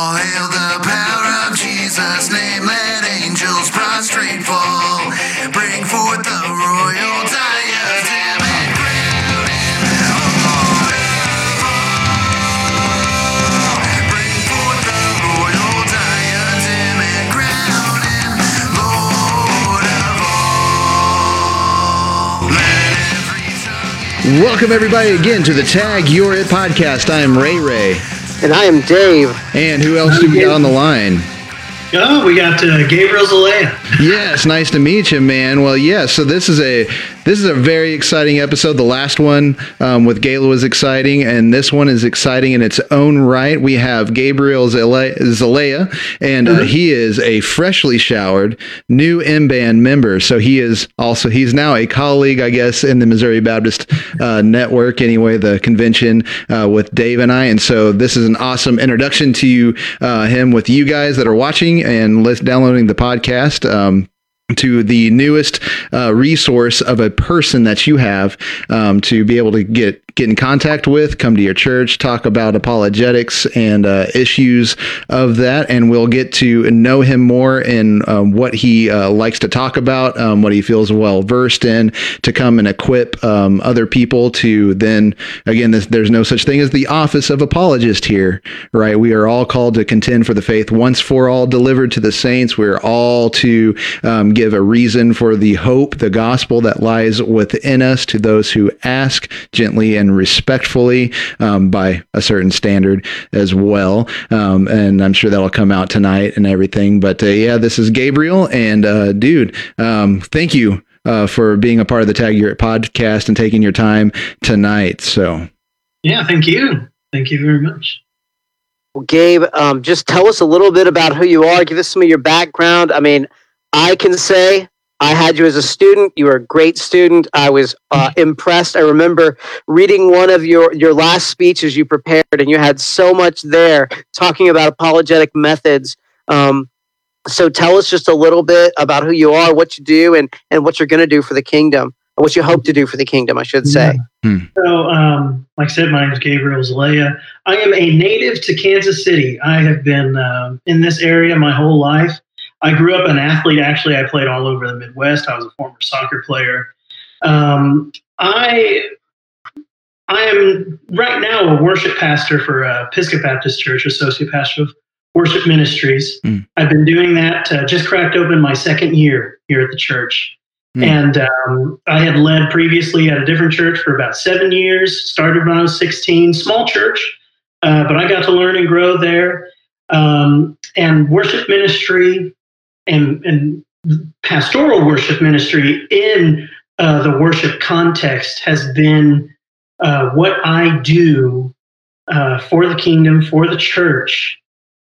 All hail the power of Jesus' name. Let angels prostrate fall. Bring forth the royal diadem and crown. Bring forth the royal diadem and crown Lord of all. Welcome everybody again to the Tag You're It podcast. I am Ray Ray. And I am Dave. And who else do we got on the line? Oh, we got uh, Gabriel Zalea. Yes, nice to meet you, man. Well, yeah. So this is a this is a very exciting episode. The last one um, with Gayla was exciting, and this one is exciting in its own right. We have Gabriel Zale- Zalea, and uh, he is a freshly showered new M band member. So he is also he's now a colleague, I guess, in the Missouri Baptist uh, Network. Anyway, the convention uh, with Dave and I, and so this is an awesome introduction to you, uh, him with you guys that are watching and downloading the podcast. Um, to the newest uh, resource of a person that you have um, to be able to get get in contact with, come to your church, talk about apologetics and uh, issues of that, and we'll get to know him more in um, what he uh, likes to talk about, um, what he feels well versed in, to come and equip um, other people to then again, this, there's no such thing as the office of apologist here, right? We are all called to contend for the faith once for all delivered to the saints. We're all to um, give a reason for the hope, the gospel that lies within us to those who ask gently and respectfully um, by a certain standard as well. Um, and I'm sure that'll come out tonight and everything. But uh, yeah, this is Gabriel. And uh, dude, um, thank you. Uh, for being a part of the Tag You're It podcast and taking your time tonight. So, Yeah, thank you. Thank you very much. Well, Gabe, um, just tell us a little bit about who you are. Give us some of your background. I mean, I can say I had you as a student. You were a great student. I was uh, impressed. I remember reading one of your, your last speeches you prepared, and you had so much there talking about apologetic methods. Um, so tell us just a little bit about who you are, what you do, and, and what you're going to do for the kingdom, and what you hope to do for the kingdom, I should say. So, um, like I said, my name is Gabriel Zalea. I am a native to Kansas City. I have been um, in this area my whole life. I grew up an athlete. Actually, I played all over the Midwest. I was a former soccer player. Um, I I am right now a worship pastor for uh, Pisgah Baptist Church, associate pastor of worship ministries. Mm. I've been doing that. Uh, just cracked open my second year here at the church. Mm. And um, I had led previously at a different church for about seven years. Started when I was 16, small church, uh, but I got to learn and grow there. Um, and worship ministry and, and pastoral worship ministry in uh, the worship context has been uh, what I do uh, for the kingdom, for the church,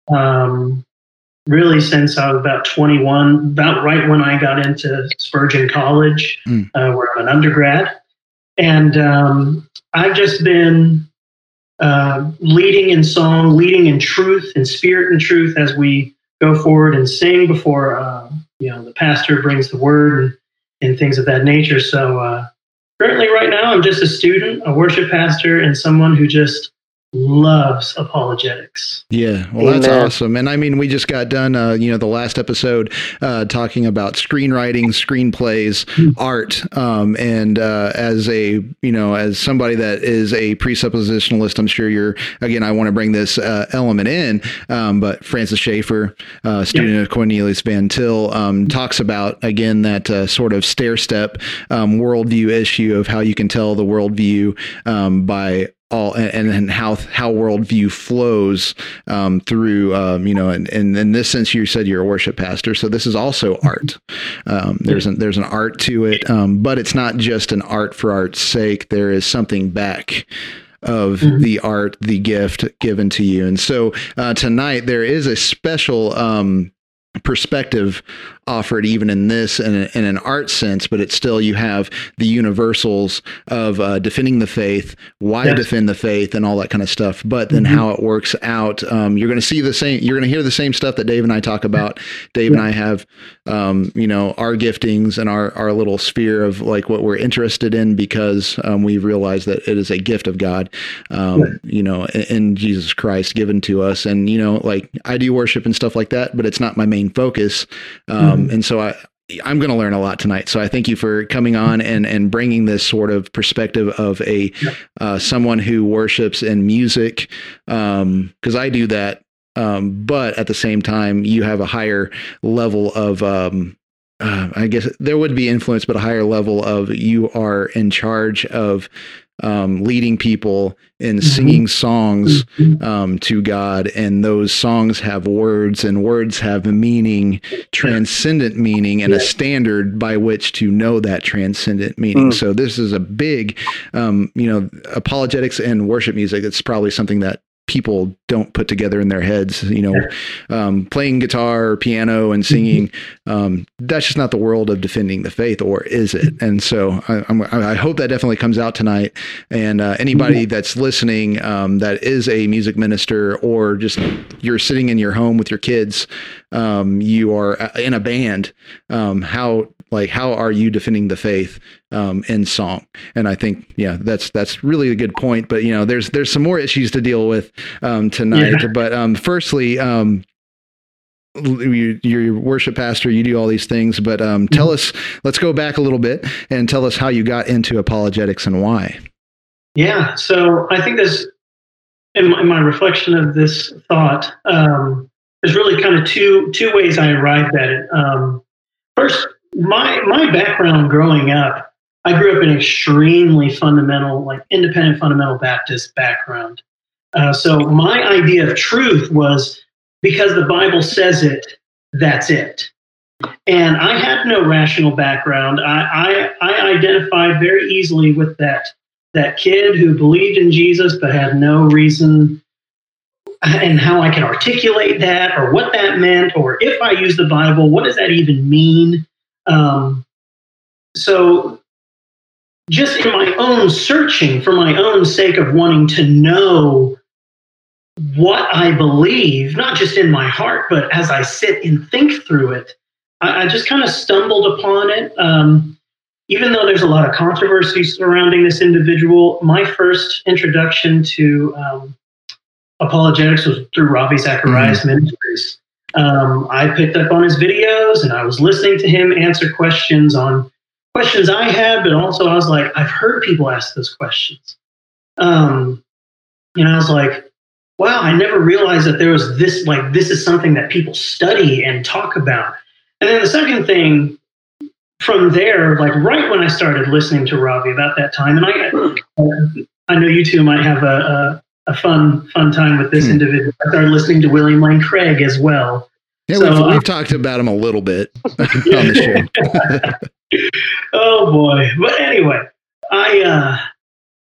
um, really since I was about 21, about right when I got into Spurgeon College, Mm. uh, where I'm an undergrad. And um, I've just been uh, leading in song, leading in truth, in spirit and truth as we go forward and sing before uh, you know the pastor brings the word and, and things of that nature. So uh, currently, right now, I'm just a student, a worship pastor, and someone who just loves apologetics. Yeah, well, that's awesome. And I mean, we just got done, uh, you know, the last episode uh, talking about screenwriting, screenplays, art, um, and uh, as a, you know, as somebody that is a presuppositionalist, I'm sure you're. Again, I want to bring this uh, element in, um, but Francis Schaeffer, uh, student of Cornelius Van Til, um, talks about again that uh, sort of stair step um, worldview issue of how you can tell the worldview um, by all and, and how how worldview flows um, through um, you know and, and in this sense you said you're a worship pastor so this is also art. Um, there's an there's an art to it um, but it's not just an art for art's sake. There is something back of the art the gift given to you. And so uh, tonight there is a special um, perspective offered even in this in, a, in an art sense, but it's still you have the universals of uh, defending the faith, why Yes. defend the faith, and all that kind of stuff. But then Mhm. how it works out, um, you're going to see the same. You're going to hear the same stuff that Dave and I talk about. Dave and I have, um, you know, our giftings and our our little sphere of like what we're interested in because um, we realize that it is a gift of God, um, Yeah. you know, in, in Jesus Christ given to us. And you know, like I do worship and stuff like that, but it's not my main focus. Um, And so I. I'm going to learn a lot tonight, so I thank you for coming on and and bringing this sort of perspective of a uh, someone who worships in music, because I do that. Um, but at the same time, you have a higher level of um, uh, I guess there would be influence, but a higher level of you are in charge of um, leading people in Mhm. singing songs um, to God, and those songs have words, and words have a meaning, transcendent meaning, and a standard by which to know that transcendent meaning. Mm. So this is a big, um, you know, apologetics and worship music. It's probably something that people don't put together in their heads you know um, playing guitar piano and singing um, that's just not the world of defending the faith or is it? And so I, I'm, I hope that definitely comes out tonight. And uh, anybody that's listening um, that is a music minister or just you're sitting in your home with your kids um, you are uh, in a band um, how like how are you defending the faith um, in song and i think yeah that's that's really a good point but you know there's there's some more issues to deal with um, tonight Yeah. but um, firstly um, you, you're your worship pastor you do all these things but um, tell us let's go back a little bit and tell us how you got into apologetics and why Yeah. So I think there's, in my, in my reflection of this thought, um, there's really kind of two two ways I arrived at it. Um, first, my my background growing up, I grew up in extremely fundamental, like independent fundamental Baptist background. Uh, so my idea of truth was because the Bible says it, that's it. And I had no rational background. I, I, I identified very easily with that that kid who believed in Jesus but had no reason and how I can articulate that or what that meant or if I use the Bible, what does that even mean? Um, so just in my own searching for my own sake of wanting to know what I believe, not just in my heart, but as I sit and think through it, I, I just kind of stumbled upon it. Um, even though there's a lot of controversy surrounding this individual, my first introduction to um, apologetics was through Ravi Zacharias Ministries. Um, I picked up on his videos and I was listening to him answer questions on questions I had, but also I was like, I've heard people ask those questions. Um, and I was like, wow, I never realized that there was this, like, this is something that people study and talk about. And then the second thing from there, like right when I started listening to Ravi about that time, and I, I know you two might have a, a, fun, fun time with this Hmm. individual. I started listening to William Lane Craig as well. yeah So, we've, uh, we've talked about him a little bit on the show oh boy! But anyway, I uh,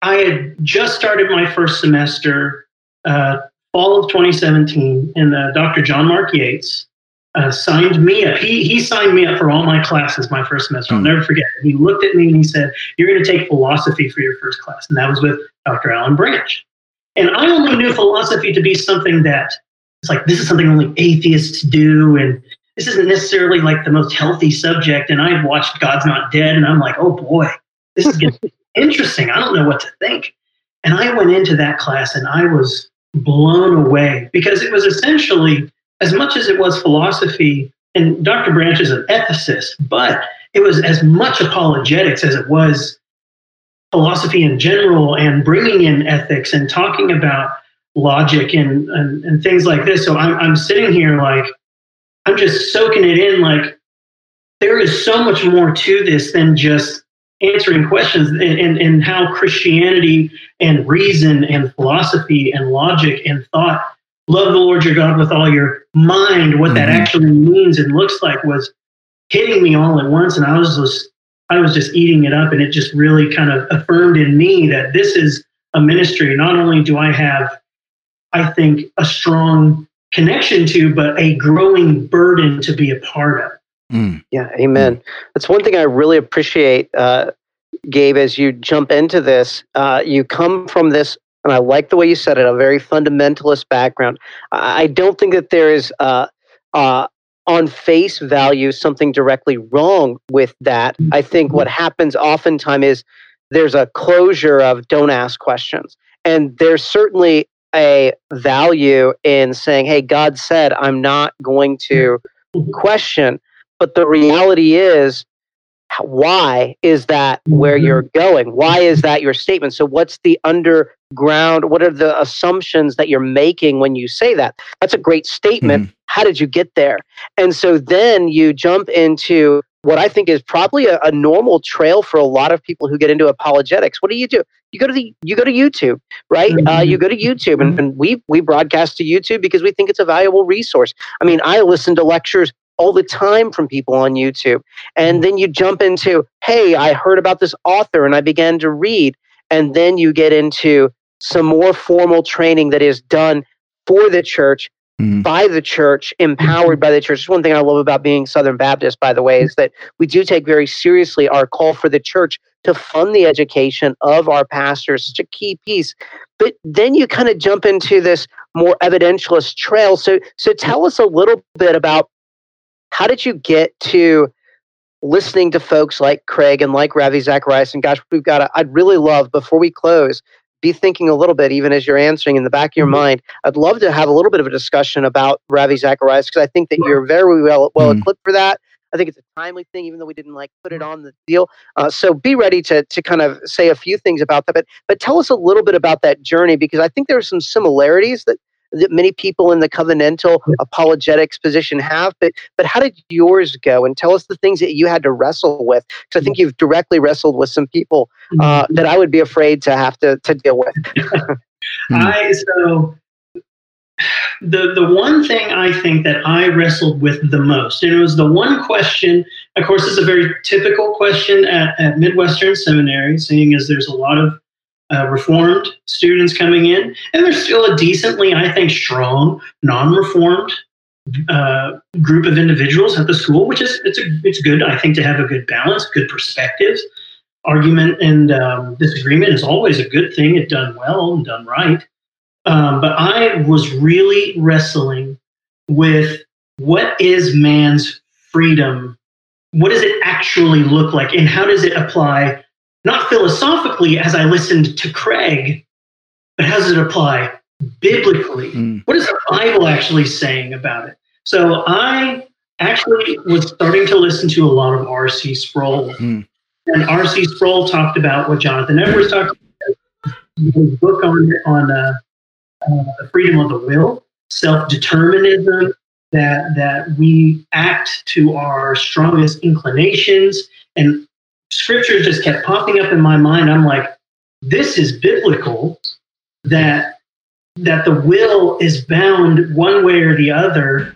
I had just started my first semester, uh, fall of 2017, and uh, Dr. John Mark Yates uh, signed me up. He he signed me up for all my classes my first semester. I'll Hmm. never forget. it. He looked at me and he said, "You're going to take philosophy for your first class," and that was with Dr. Alan Branch. And I only knew philosophy to be something that it's like this is something only atheists do, and this isn't necessarily like the most healthy subject. And I watched God's Not Dead, and I'm like, oh boy, this is getting interesting. I don't know what to think. And I went into that class and I was blown away because it was essentially, as much as it was philosophy, and Dr. Branch is an ethicist, but it was as much apologetics as it was philosophy in general and bringing in ethics and talking about logic and, and, and things like this. So I'm, I'm sitting here like, I'm just soaking it in. Like, there is so much more to this than just answering questions and, and, and how Christianity and reason and philosophy and logic and thought love the Lord your God with all your mind, what that Mhm. actually means and looks like was hitting me all at once. And I was just, I was just eating it up. And it just really kind of affirmed in me that this is a ministry. Not only do I have, I think, a strong connection to, but a growing burden to be a part of. Mm. Yeah, amen. That's one thing I really appreciate, uh, Gabe, as you jump into this. Uh, you come from this, and I like the way you said it, a very fundamentalist background. I I don't think that there is, uh, uh, on face value, something directly wrong with that. I think what happens oftentimes is there's a closure of don't ask questions. And there's certainly a value in saying, hey, God said, I'm not going to question. But the reality is, why is that where you're going? Why is that your statement? So, what's the underground? What are the assumptions that you're making when you say that? That's a great statement. Hmm. How did you get there? And so then you jump into what I think is probably a, a normal trail for a lot of people who get into apologetics. What do you do? You go to the you go to YouTube, right? Uh, mm-hmm. you go to YouTube, and, mm-hmm. and we we broadcast to YouTube because we think it's a valuable resource. I mean, I listen to lectures all the time from people on YouTube, and mm-hmm. then you jump into, hey, I heard about this author, and I began to read, and then you get into some more formal training that is done for the church Mm. by the church, empowered by the church. One thing I love about being Southern Baptist, by the way, is that we do take very seriously our call for the church to fund the education of our pastors, such a key piece. But then you kind of jump into this more evidentialist trail. So, so tell us a little bit about how did you get to listening to folks like Craig and like Ravi Zacharias? And gosh, we've got. To, I'd really love before we close. Be thinking a little bit, even as you're answering in the back of your Mhm. mind. I'd love to have a little bit of a discussion about Ravi Zacharias because I think that you're very well well Mm. equipped for that. I think it's a timely thing, even though we didn't like put it on the deal. Uh, so be ready to to kind of say a few things about that. But but tell us a little bit about that journey because I think there are some similarities that that many people in the covenantal apologetics position have. But but how did yours go? And tell us the things that you had to wrestle with because I think mm-hmm. you've directly wrestled with some people uh, mm-hmm. that I would be afraid to have to to deal with. Mm. I so the the one thing I think that I wrestled with the most, and it was the one question. Of course, it's a very typical question at, at Midwestern Seminary, seeing as there's a lot of uh, Reformed students coming in, and there's still a decently, I think, strong non-Reformed uh, group of individuals at the school, which is it's a, it's good. I think to have a good balance, good perspectives. Argument and um, disagreement is always a good thing if done well and done right. Um, but I was really wrestling with what is man's freedom? What does it actually look like? And how does it apply, not philosophically as I listened to Craig, but how does it apply biblically? Mm. What is the Bible actually saying about it? So I actually was starting to listen to a lot of R.C. Sproul. Mm. And R.C. Sproul talked about what Jonathan Edwards talked about, his book on, on uh, uh, the freedom of the will, self-determinism, that that we act to our strongest inclinations, and scriptures just kept popping up in my mind. I'm like, this is biblical. That that the will is bound one way or the other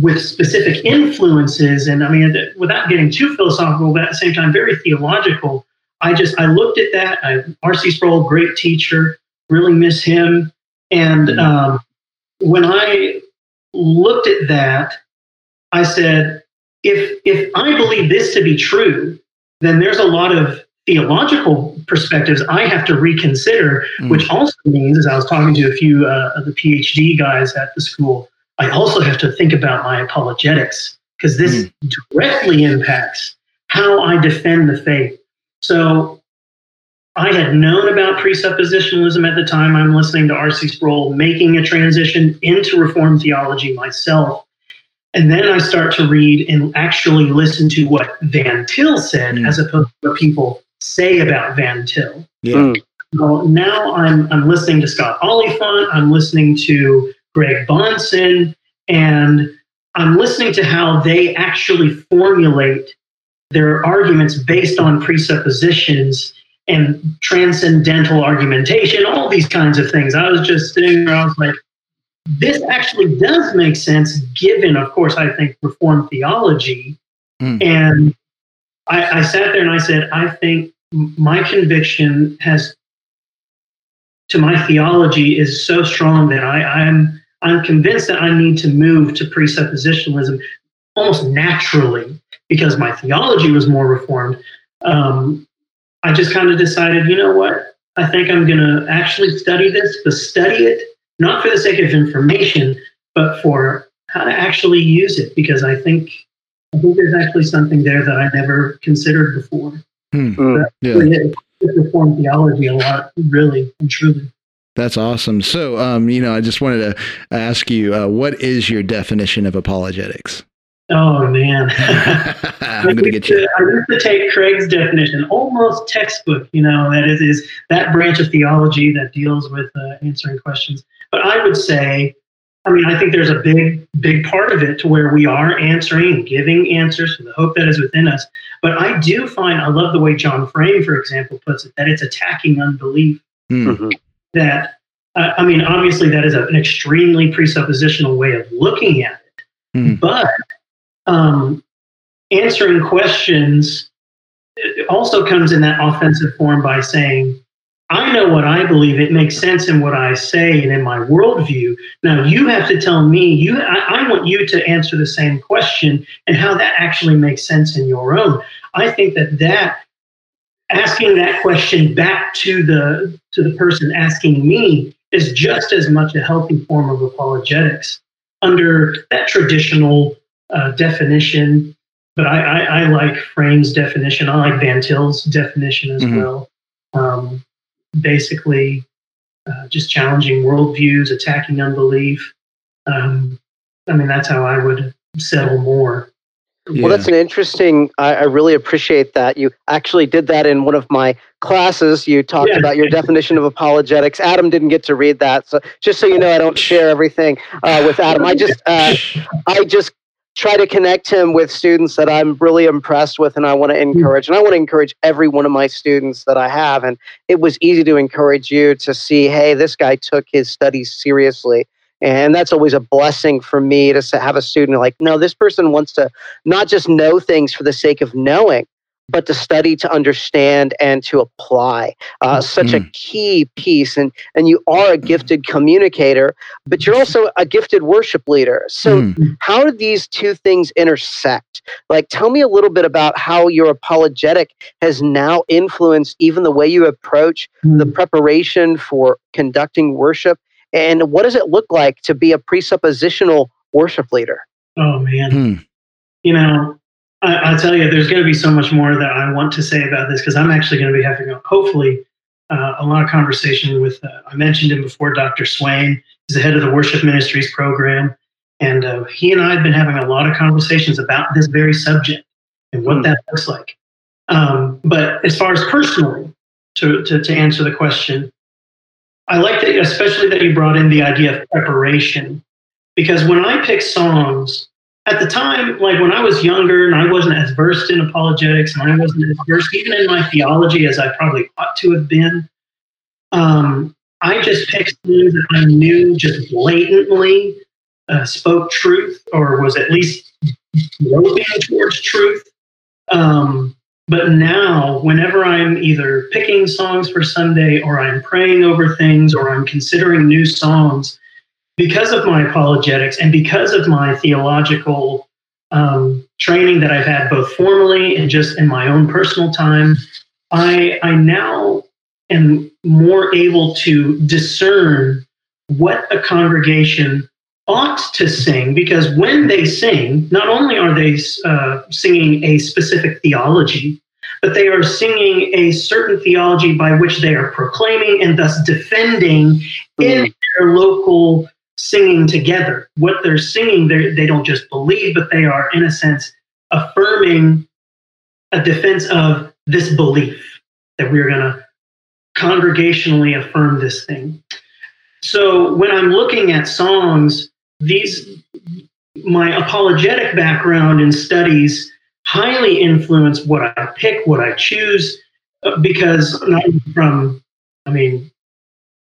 with specific influences. And I mean, without getting too philosophical, but at the same time, very theological. I just I looked at that. I, R.C. Sproul, great teacher, really miss him. And um, when I looked at that, I said, if if I believe this to be true, then there's a lot of theological perspectives I have to reconsider, Mm. which also means, as I was talking to a few uh, of the PhD guys at the school, I also have to think about my apologetics because this directly impacts how I defend the faith. So I had known about presuppositionalism at the time. I'm listening to R.C. Sproul, making a transition into Reformed theology myself. And then I start to read and actually listen to what Van Til said, Mm. as opposed to what people say about Van Til. Yeah. Mm. Well, now I'm, I'm listening to Scott Oliphint, I'm listening to Greg Bahnsen, and I'm listening to how they actually formulate their arguments based on presuppositions and transcendental argumentation, all these kinds of things. I was just sitting there, I was like, this actually does make sense given, of course, I think Reformed theology. Mm. And I, I sat there and I said, I think my conviction has to my theology is so strong that I, I'm I'm convinced that I need to move to presuppositionalism almost naturally. because my theology was more reformed, um, I just kind of decided, you know what? I think I'm going to actually study this, but study it not for the sake of information, but for how to actually use it, because I think I think there's actually something there that I never considered before. Hmm. Mm. Yeah. Really, it's reformed theology a lot, really and truly. That's awesome. So, um, you know, I just wanted to ask you, uh, what is your definition of apologetics? Oh man. I'm going to get you. I used to take Craig's definition, almost textbook. You know, that is, is that branch of theology that deals with uh, answering questions. But I would say, I mean, I think there's a big, big part of it to where we are answering and giving answers to the hope that is within us. But I do find, I love the way John Frame, for example, puts it, that it's attacking unbelief. Hmm. Mhm. That, uh, I mean, obviously, that is a, an extremely presuppositional way of looking at it. Hmm. But um, answering questions also comes in that offensive form by saying, I know what I believe. It makes sense in what I say and in my worldview. Now you have to tell me. You, I, I want you to answer the same question and how that actually makes sense in your own. I think that that asking that question back to the to the person asking me is just as much a healthy form of apologetics under that traditional uh, definition. But I, I, I like Frame's definition. I like Van Til's definition as Mhm. well. Um, basically, uh, just challenging worldviews, attacking unbelief. Um, I mean, that's how I would settle more. Well, that's an interesting. I, I really appreciate that. You actually did that in one of my classes. You talked Yeah. about your definition of apologetics. Adam didn't get to read that, so just so you know, I don't share everything uh, with Adam. I just, uh, I just try to connect him with students that I'm really impressed with, and I want to hmm. encourage. And I want to encourage every one of my students that I have. And it was easy to encourage you to see, hey, this guy took his studies seriously. And that's always a blessing for me to have a student like, no, this person wants to not just know things for the sake of knowing, but to study, to understand, and to apply. Uh, such a key piece. And and you are a gifted communicator, but you're also a gifted worship leader. So Hmm. how do these two things intersect? Like, tell me a little bit about how your apologetic has now influenced even the way you approach the preparation for conducting worship, and what does it look like to be a presuppositional worship leader? Oh man. Hmm. You know, I, I'll tell you, there's going to be so much more that I want to say about this because I'm actually going to be having, a, hopefully, uh, a lot of conversation with. Uh, I mentioned him before, Dr. Swain. He's the head of the Worship Ministries program, and uh, he and I have been having a lot of conversations about this very subject and what Hmm. that looks like. Um, but as far as personally, to, to to answer the question, I like that, especially that you brought in the idea of preparation, because when I pick songs at the time, like when I was younger and I wasn't as versed in apologetics and I wasn't as versed even in my theology as I probably ought to have been, um, I just picked songs that I knew just blatantly uh, spoke truth or was at least groping towards truth. Um, but now, whenever I'm either picking songs for Sunday or I'm praying over things or I'm considering new songs, because of my apologetics and because of my theological um, training that I've had both formally and just in my own personal time, I, I now am more able to discern what a congregation ought to sing because when they sing, not only are they uh, singing a specific theology, but they are singing a certain theology by which they are proclaiming and thus defending in their local singing together. What they're singing, they're- they don't just believe, but they are, in a sense, affirming a defense of this belief that we're going to congregationally affirm this thing. So when I'm looking at songs, these my apologetic background and studies highly influence what I pick, what I choose, uh, because not from, I mean,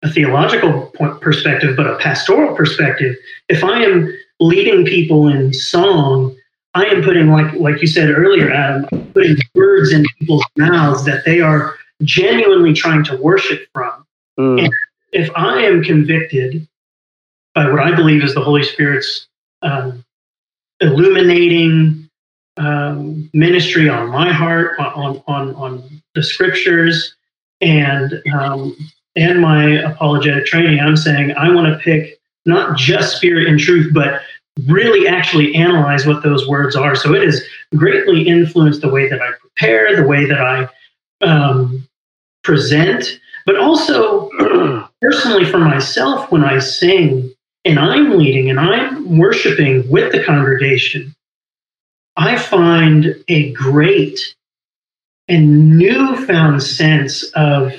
a theological point perspective, but a pastoral perspective. If I am leading people in song, I am putting, like like you said earlier, Adam, putting words in people's mouths that they are genuinely trying to worship from Mm. if I am convicted by what I believe is the Holy Spirit's um, illuminating um, ministry on my heart, on on on the scriptures, and um, and my apologetic training. I'm saying I want to pick not just spirit and truth, but really actually analyze what those words are. So it has greatly influenced the way that I prepare, the way that I um, present, but also personally for myself when I sing and I'm leading and I'm worshiping with the congregation, I find a great and newfound sense of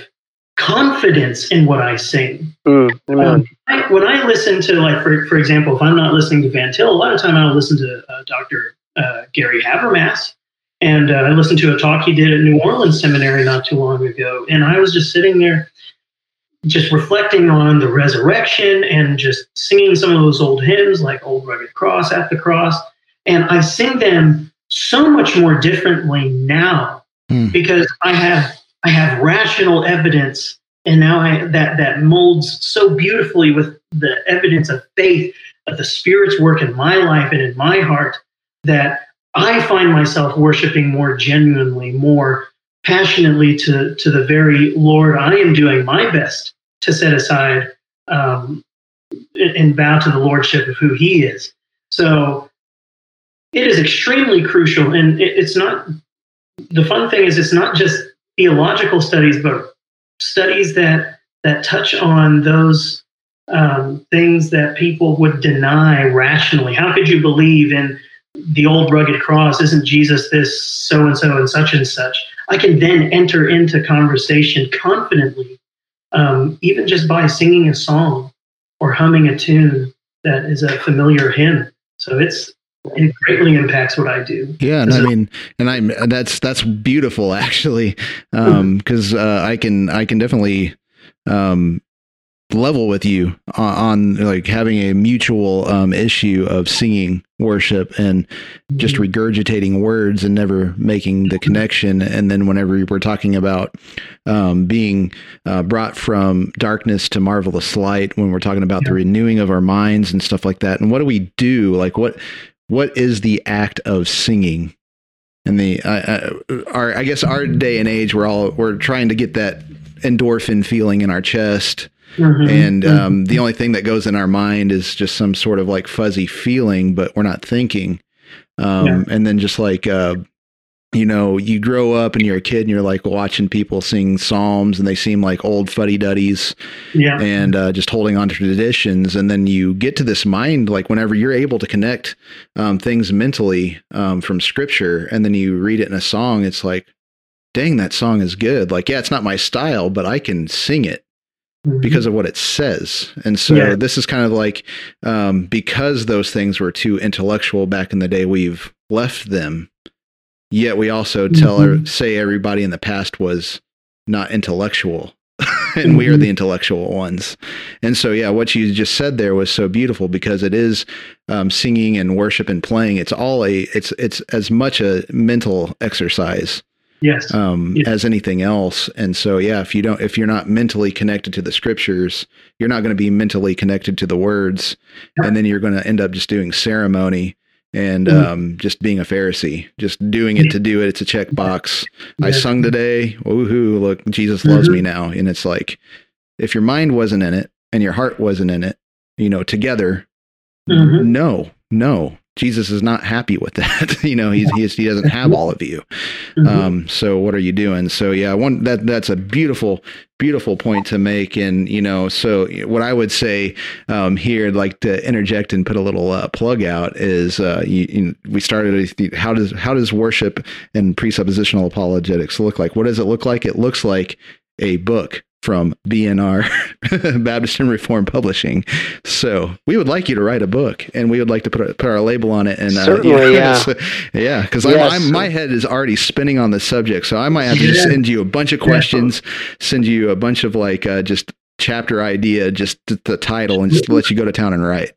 confidence in what I sing. Mm, um, I, when I listen to, like, for, for example, if I'm not listening to Van Til, a lot of time I'll listen to uh, Dr. Uh, Gary Habermas. And uh, I listened to a talk he did at New Orleans Seminary not too long ago. And I was just sitting there, just reflecting on the resurrection and just singing some of those old hymns like Old Rugged Cross, At the Cross. And I sing them so much more differently now mm. because I have I have rational evidence and now I, that that molds so beautifully with the evidence of faith of the Spirit's work in my life and in my heart that I find myself worshiping more genuinely, more passionately to to the very Lord. I am doing my best to set aside um, and bow to the lordship of who He is. So it is extremely crucial, and it, it's not. The fun thing is, it's not just theological studies, but studies that that touch on those um, things that people would deny rationally. How could you believe in the old rugged cross? Isn't Jesus this so and so and such and such? I can then enter into conversation confidently, um, even just by singing a song or humming a tune that is a familiar hymn. So it's it greatly impacts what I do. Yeah, and I mean, and I'm that's that's beautiful actually, because um, uh, I can I can definitely um, level with you on, on, like having a mutual um, issue of singing worship and just mm-hmm. regurgitating words and never making the connection. And then whenever we're talking about um, being uh, brought from darkness to marvelous light, when we're talking about yeah. the renewing of our minds and stuff like that, and what do we do? Like what what is the act of singing? And the uh, uh, our I guess our day and age, we're all we're trying to get that endorphin feeling in our chest. Mm-hmm. And um, mm-hmm. the only thing that goes in our mind is just some sort of like fuzzy feeling, but we're not thinking. Um, yeah. And then just like uh, you know, you grow up and you're a kid and you're like watching people sing psalms and they seem like old fuddy duddies yeah. and uh, just holding on to traditions. And then you get to this mind, like whenever you're able to connect um, things mentally um, from scripture and then you read it in a song, it's like, dang, that song is good. Like, yeah, it's not my style, but I can sing it mm-hmm. because of what it says. And so yeah. this is kind of like um, because those things were too intellectual back in the day, we've left them Yet we also tell mm-hmm. say everybody in the past was not intellectual. and mm-hmm. we are the mm-hmm. intellectual ones. And so, yeah, what you just said there was so beautiful because it is um, singing and worship and playing. It's all a, it's, it's as much a mental exercise yes um yes. as anything else and so yeah if you don't if you're not mentally connected to the scriptures you're not going to be mentally connected to the words and then you're going to end up just doing ceremony and mm-hmm. um, just being a Pharisee, just doing it to do it. It's a checkbox. Yeah. I sung today. Woohoo! Look, Jesus loves mm-hmm. me now. And it's like, if your mind wasn't in it and your heart wasn't in it, you know, together, mm-hmm. no, no, Jesus is not happy with that. you know, he's, he's, he doesn't have all of you. Mm-hmm. Um, so what are you doing? So yeah, one, that, that's a beautiful, beautiful point to make. And, you know, so what I would say, um, here, like to interject and put a little, uh, plug out is, uh, you, you, we started how does, how does worship and presuppositional apologetics look like? What does it look like? It looks like a book from BNR, Baptist and Reform Publishing. So we would like you to write a book, and we would like to put, a, put our label on it. And uh, certainly, yeah, so, yeah, because yes. my head is already spinning on the subject, so I might have to yeah. send you a bunch of questions, send you a bunch of like uh, just chapter idea, just the title, and just let you go to town and write.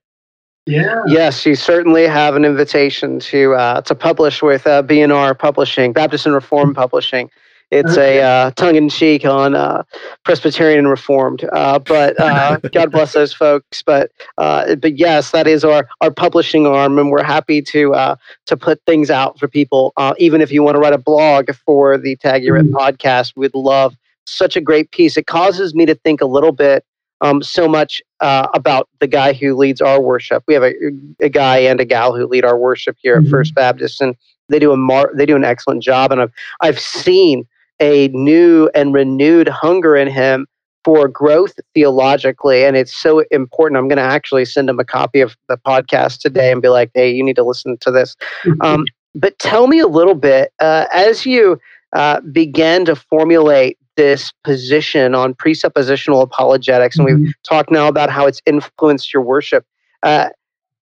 Yeah. Yes, you certainly have an invitation to uh, to publish with uh, BNR Publishing, Baptist and Reform Publishing It's a uh, tongue in cheek on uh, Presbyterian and Reformed. Uh, but uh, God bless those folks. But uh, but yes, that is our, our publishing arm, and we're happy to uh, to put things out for people. even if you want to write a blog for the Tag Your mm-hmm. podcast, we'd love such a great piece. It causes me to think a little bit um, so much uh, about the guy who leads our worship. We have a, a guy and a gal who lead our worship here mm-hmm. at First Baptist, and they do a mar- they do an excellent job. And I've I've seen a new and renewed hunger in him for growth theologically, and it's so important. I'm going to actually send him a copy of the podcast today and be like, "Hey, you need to listen to this." Mm-hmm. Um, but tell me a little bit uh, as you uh, began to formulate this position on presuppositional apologetics, and mm-hmm. we've talked now about how it's influenced your worship. Uh,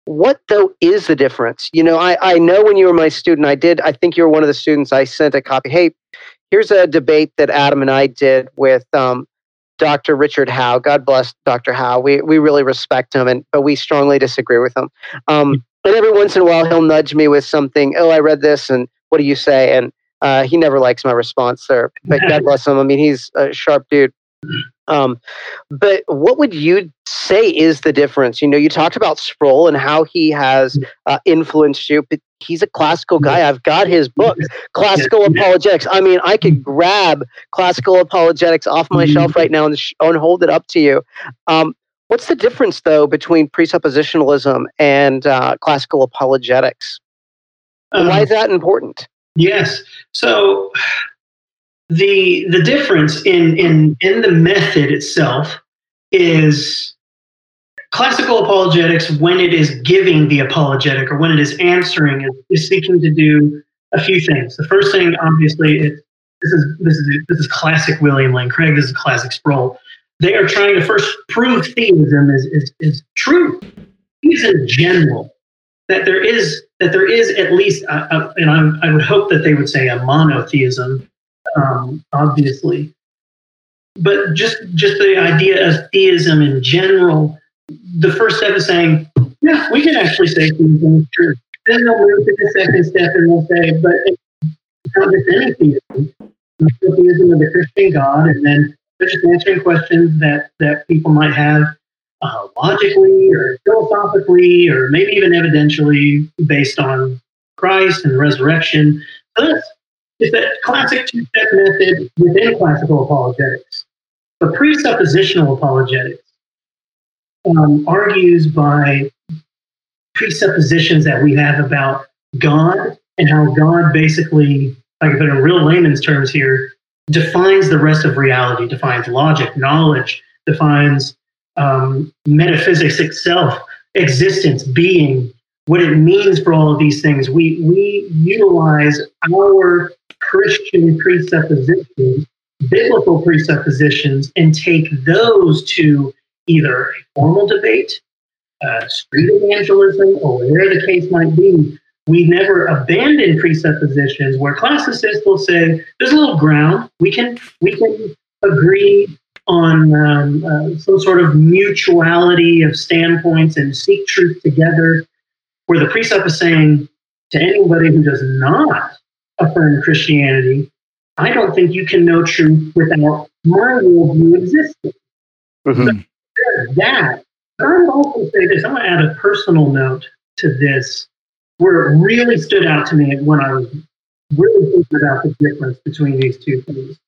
what though is the difference? You know, I, I know when you were my student, I did, I think you were one of the students I sent a copy. Hey, here's a debate that Adam and I did with um, Dr. Richard Howe. God bless Dr. Howe. We, we really respect him, and but we strongly disagree with him. Um, and every once in a while, he'll nudge me with something. Oh, I read this, and what do you say? And uh, he never likes my response there, but God bless him. I mean, he's a sharp dude. Um, but what would you say is the difference? You know, you talked about Sproul and how he has uh, influenced you, but he's a classical guy. I've got his book, Classical Apologetics. I mean, I could grab Classical Apologetics off my shelf mm-hmm. right now and, sh- and hold it up to you. Um, what's the difference, though, between presuppositionalism and uh, classical apologetics? Um, why is that important? Yes. So the the difference in in in the method itself is classical apologetics when it is giving the apologetic or when it is answering is, is seeking to do a few things. The first thing, obviously, is this is this is this is classic William Lane Craig. This is classic Sproul. They are trying to first prove theism is is, is true. Theism general that there is that there is at least, and I, I would hope that they would say a monotheism, um, obviously, but just just the idea of theism in general. The first step is saying, yeah, we can actually say theism is true. Then they'll move to the second step and they'll say, but it's not just any theism. It's the theism of the Christian God, and then they're just answering questions that that people might have uh, logically or philosophically or maybe even evidentially based on Christ and the resurrection. So it's that classic two step method within classical apologetics. But presuppositional apologetics um, argues by presuppositions that we have about God and how God basically, like if in real layman's terms here, defines the rest of reality, defines logic, knowledge, defines um, metaphysics itself, existence, being, what it means for all of these things. We we utilize our Christian presuppositions, biblical presuppositions, and take those to either a formal debate, uh, street evangelism, or whatever the case might be. We never abandon presuppositions where classicists will say, "There's a little ground. We can we can agree on um, uh, some sort of mutuality of standpoints and seek truth together, where the precept is saying to anybody who does not affirm Christianity, I don't think you can know truth without my worldview existing. Mm-hmm. So that. But I would also say this. I'm going to add a personal note to this, where it really stood out to me when I was really thinking about the difference between these two things.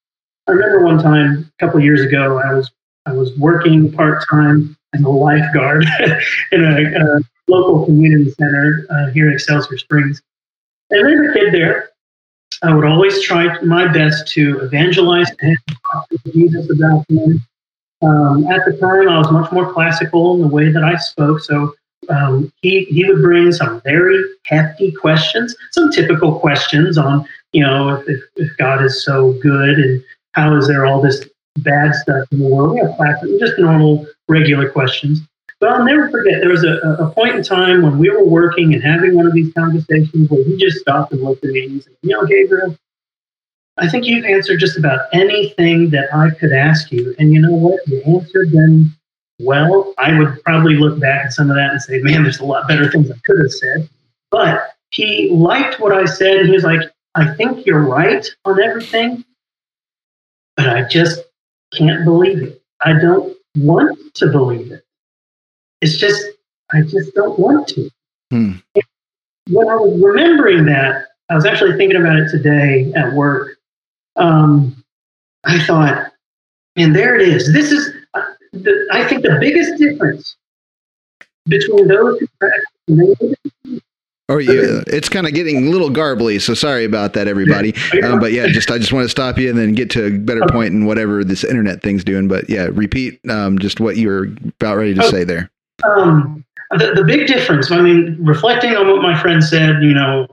I remember one time a couple years ago, I was I was working part time as a lifeguard in a, a, local community center uh, here in Excelsior Springs, and there's a kid there. I would always try my best to evangelize and talk to Jesus about him. Um, at the time, I was much more classical in the way that I spoke, so um, he he would bring some very hefty questions, some typical questions on you know if, if, God is so good and how is there all this bad stuff in the world? We have classes, just normal, regular questions. But I'll never forget, there was a, a point in time when we were working and having one of these conversations where he just stopped and looked at me and he said, You know, Gabriel, I think you've answered just about anything that I could ask you. And you know what? You answered them well. I would probably look back at some of that and say, Man, there's a lot better things I could have said. But he liked what I said. And he was like, I think you're right on everything. but I just can't believe it. I don't want to believe it. It's just, I just don't want to. Hmm. When I was remembering that, I was actually thinking about it today at work. Um, I thought, and there it is. This is, the, I think, the biggest difference between those who practice Or yeah, it's kind of getting a little garbly, so sorry about that, everybody. Um, but yeah, just I just want to stop you and then get to a better point in whatever this internet thing's doing. But yeah, repeat um, just what you were about ready to Oh. say there. um, the, the big difference, I mean, reflecting on what my friend said, you know,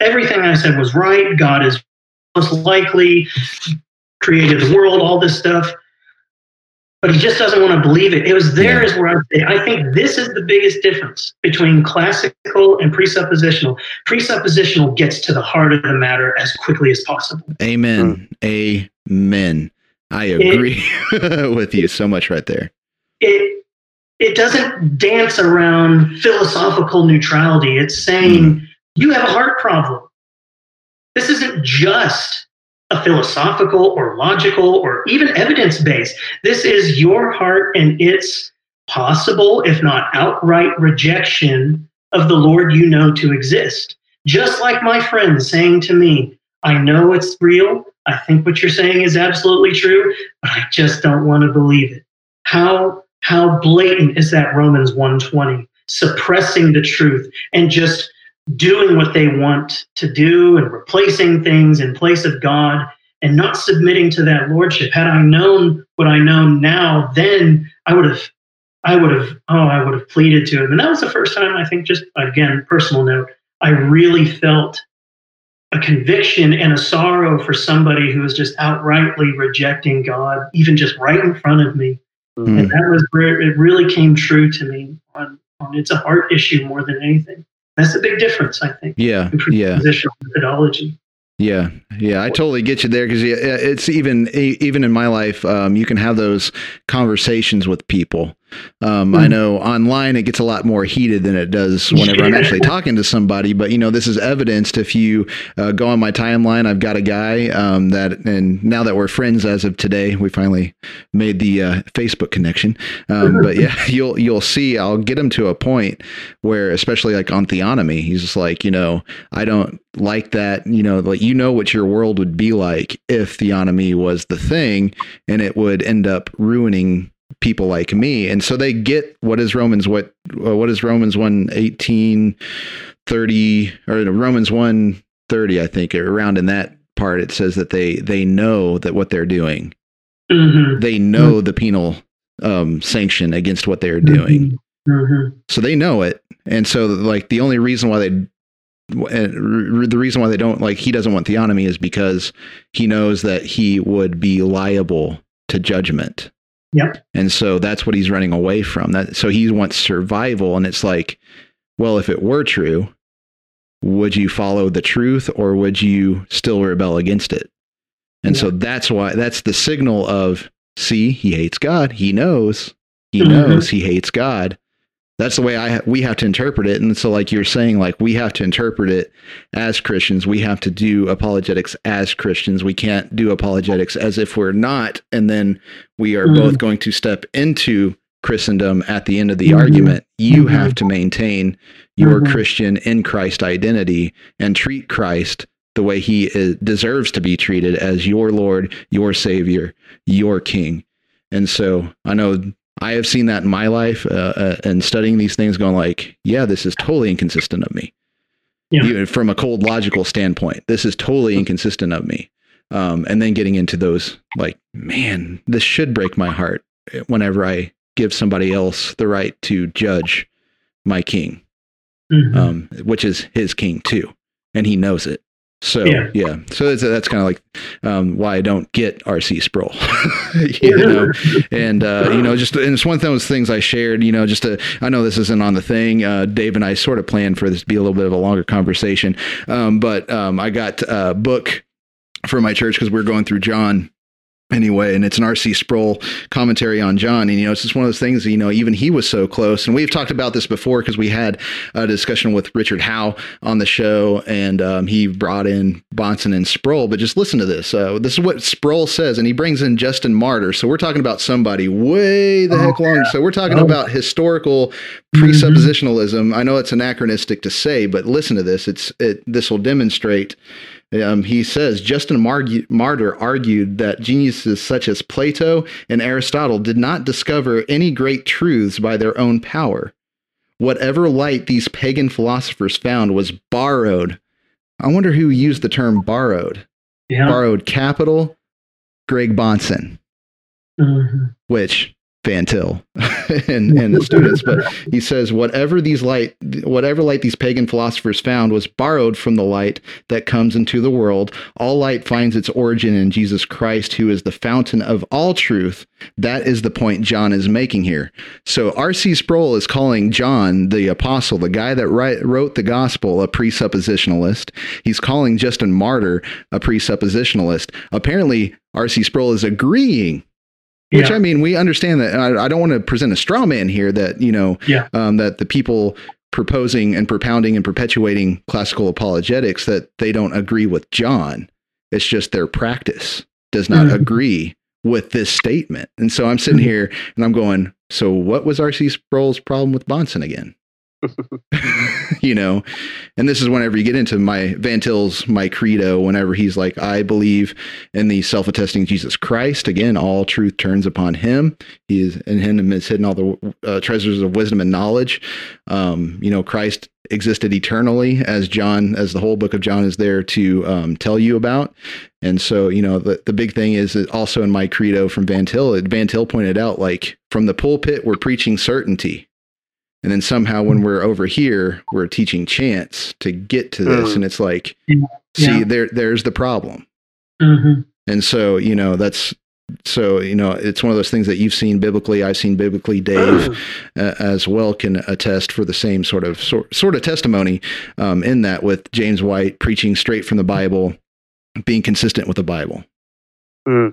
everything I said was right. God is most likely created the world, all this stuff. But he just doesn't want to believe it. It was there Yeah. is where I say, I think this is the biggest difference between classical and presuppositional. Presuppositional gets to the heart of the matter as quickly as possible. Amen. Hmm. Amen. I agree with you so much right there. it it doesn't dance around philosophical neutrality. It's saying hmm. you have a heart problem. This isn't just a philosophical or logical or even evidence based. This is your heart and its possible, if not outright, rejection of the Lord you know to exist. Just like my friend saying to me, I know it's real. I think what you're saying is absolutely true, but I just don't want to believe it. How how blatant is that Romans 120 suppressing the truth and just doing what they want to do and replacing things in place of God and not submitting to that lordship. Had I known what I know now, then I would have I would have oh I would have pleaded to him. And that was the first time I think just again personal note I really felt a conviction and a sorrow for somebody who was just outrightly rejecting God, even just right in front of me. Hmm. And that was where it really came true to me. On, on it's a heart issue more than anything. That's a big difference, I think, Yeah. Yeah. methodology. Yeah, yeah, I totally get you there because it's even even in my life, um, you can have those conversations with people. Um, I Mhm. know online it gets a lot more heated than it does whenever I'm actually talking to somebody. But you know, this is evidenced if you uh, go on my timeline. I've got a guy um, that, and now that we're friends as of today, we finally made the uh, Facebook connection. Um, but yeah, you'll you'll see. I'll get him to a point where, especially like on theonomy, he's just like, you know, I don't like that. You know, like you know what your world would be like if theonomy was the thing, and it would end up ruining people like me. And so they get what is Romans what uh, what is Romans 1 18 30 or Romans 1 30 I think around in that part it says that they they know that what they're doing. Mhm. They know the penal um sanction against what they're doing Mhm. so they know it and so like the only reason why they and the reason why they don't like he doesn't want theonomy is because he knows that he would be liable to judgment Yep. and so that's what he's running away from. That so he wants survival and it's like well if it were true would you follow the truth or would you still rebel against it? And so that's why that's the signal of see he hates god. He knows. He Mhm. knows he hates god that's the way I ha- we have to interpret it. And so, like you're saying, like we have to interpret it as Christians. We have to do apologetics as Christians. We can't do apologetics as if we're not, and then we are Mhm. both going to step into Christendom at the end of the Mhm. argument. You Mhm. have to maintain your Mhm. Christian in Christ identity and treat Christ the way he is, deserves to be treated as your Lord, your Savior, your King. And so I know I have seen that in my life uh, uh, and studying these things, going like, yeah, this is totally inconsistent of me. Yeah. Even from a cold logical standpoint, this is totally inconsistent of me. Um, and then getting into those, like, man, this should break my heart whenever I give somebody else the right to judge my king, Mhm. um, which is his king too, and he knows it. So Yeah. yeah, so that's, that's kind of like um, why I don't get RC Sproul, you know, and uh, you know, just and it's one of those things I shared. You know, just to I know this isn't on the thing. Uh, Dave and I sort of planned for this to be a little bit of a longer conversation, um, but um, I got a book for my church because we're going through John anyway and it's an rc sproul commentary on john and you know it's just one of those things you know even he was so close and we've talked about this before because we had a discussion with richard howe on the show and um, he brought in bahnsen and sproul but just listen to this uh, this is what sproul says and he brings in justin martyr so we're talking about somebody way the oh, heck long yeah. so we're talking oh. about historical presuppositionalism mm-hmm. i know it's anachronistic to say but listen to this it's it this will demonstrate um, he says Justin Martyr argued that geniuses such as Plato and Aristotle did not discover any great truths by their own power. Whatever light these pagan philosophers found was borrowed. I wonder who used the term borrowed. Yeah. Borrowed capital, Greg Bahnsen, mm-hmm. which Van Til and, and the students, but he says whatever these light, whatever light these pagan philosophers found was borrowed from the light that comes into the world. All light finds its origin in Jesus Christ, who is the fountain of all truth. That is the point John is making here. So R.C. Sproul is calling John the apostle, the guy that write, wrote the gospel, a presuppositionalist. He's calling Justin Martyr a presuppositionalist. Apparently, R.C. Sproul is agreeing which yeah. I mean, we understand that. I, I, don't want to present a straw man here that you know yeah. um, that the people proposing and propounding and perpetuating classical apologetics that they don't agree with John. It's just their practice does not mm-hmm. agree with this statement. And so I'm sitting mm-hmm. here and I'm going, so what was R.C. Sproul's problem with Bahnsen again? you know, and this is whenever you get into my Van Til's my credo. Whenever he's like, I believe in the self-attesting Jesus Christ. Again, all truth turns upon Him. He is in Him is hidden all the uh, treasures of wisdom and knowledge. Um, you know, Christ existed eternally, as John, as the whole book of John is there to um, tell you about. And so, you know, the, the big thing is also in my credo from Van Til, Van Til pointed out, like from the pulpit, we're preaching certainty and then somehow when we're over here we're teaching chance to get to this mm. and it's like yeah. see there there's the problem mm-hmm. and so you know that's so you know it's one of those things that you've seen biblically i've seen biblically dave uh, as well can attest for the same sort of sort, sort of testimony um, in that with james white preaching straight from the bible being consistent with the bible mm.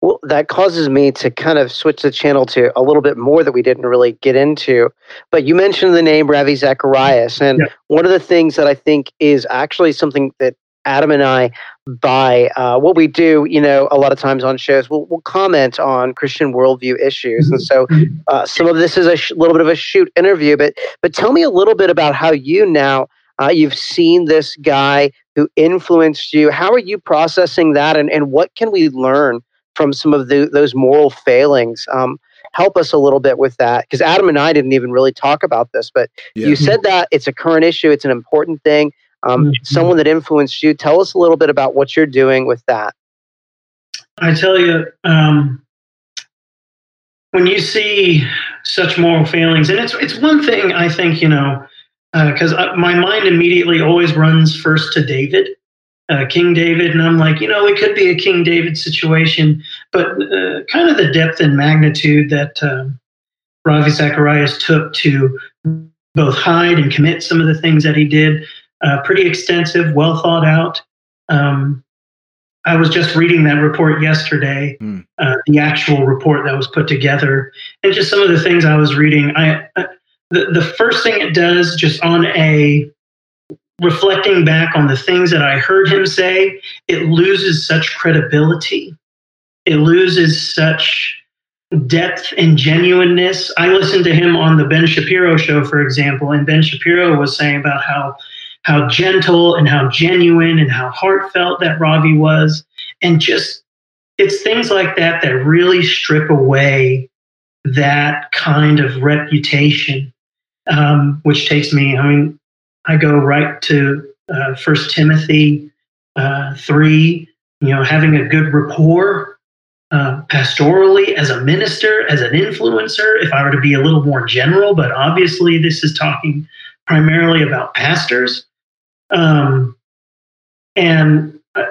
Well, that causes me to kind of switch the channel to a little bit more that we didn't really get into. But you mentioned the name Ravi Zacharias. And yeah. one of the things that I think is actually something that Adam and I, by uh, what we do, you know, a lot of times on shows, we'll, we'll comment on Christian worldview issues. And so mm-hmm. uh, some of this is a sh- little bit of a shoot interview. But, but tell me a little bit about how you now. Uh, you've seen this guy who influenced you. How are you processing that, and, and what can we learn from some of the, those moral failings. Um, help us a little bit with that because Adam and I didn't even really talk about this, but yeah. you said that it's a current issue, it's an important thing. Um, mm-hmm. Someone that influenced you. Tell us a little bit about what you're doing with that. I tell you, um, when you see such moral failings, and it's it's one thing I think you know because uh, my mind immediately always runs first to David uh, King David, and I'm like, you know, it could be a King David situation, but uh, kind of the depth and magnitude that um, Ravi Zacharias took to both hide and commit some of the things that he did, uh, pretty extensive, well thought out. Um, I was just reading that report yesterday, mm. the actual report that was put together, and just some of the things I was reading. I uh, the the first thing it does, just on a reflecting back on the things that I heard him say, it loses such credibility. It loses such depth and genuineness. I listened to him on the Ben Shapiro show, for example, and Ben Shapiro was saying about how how gentle and how genuine and how heartfelt that Ravi was. And just it's things like that that really strip away that kind of reputation, um, which takes me, I mean, I go right to uh, First Timothy uh, three. You know, having a good rapport uh, pastorally as a minister, as an influencer. If I were to be a little more general, but obviously this is talking primarily about pastors. Um, and uh,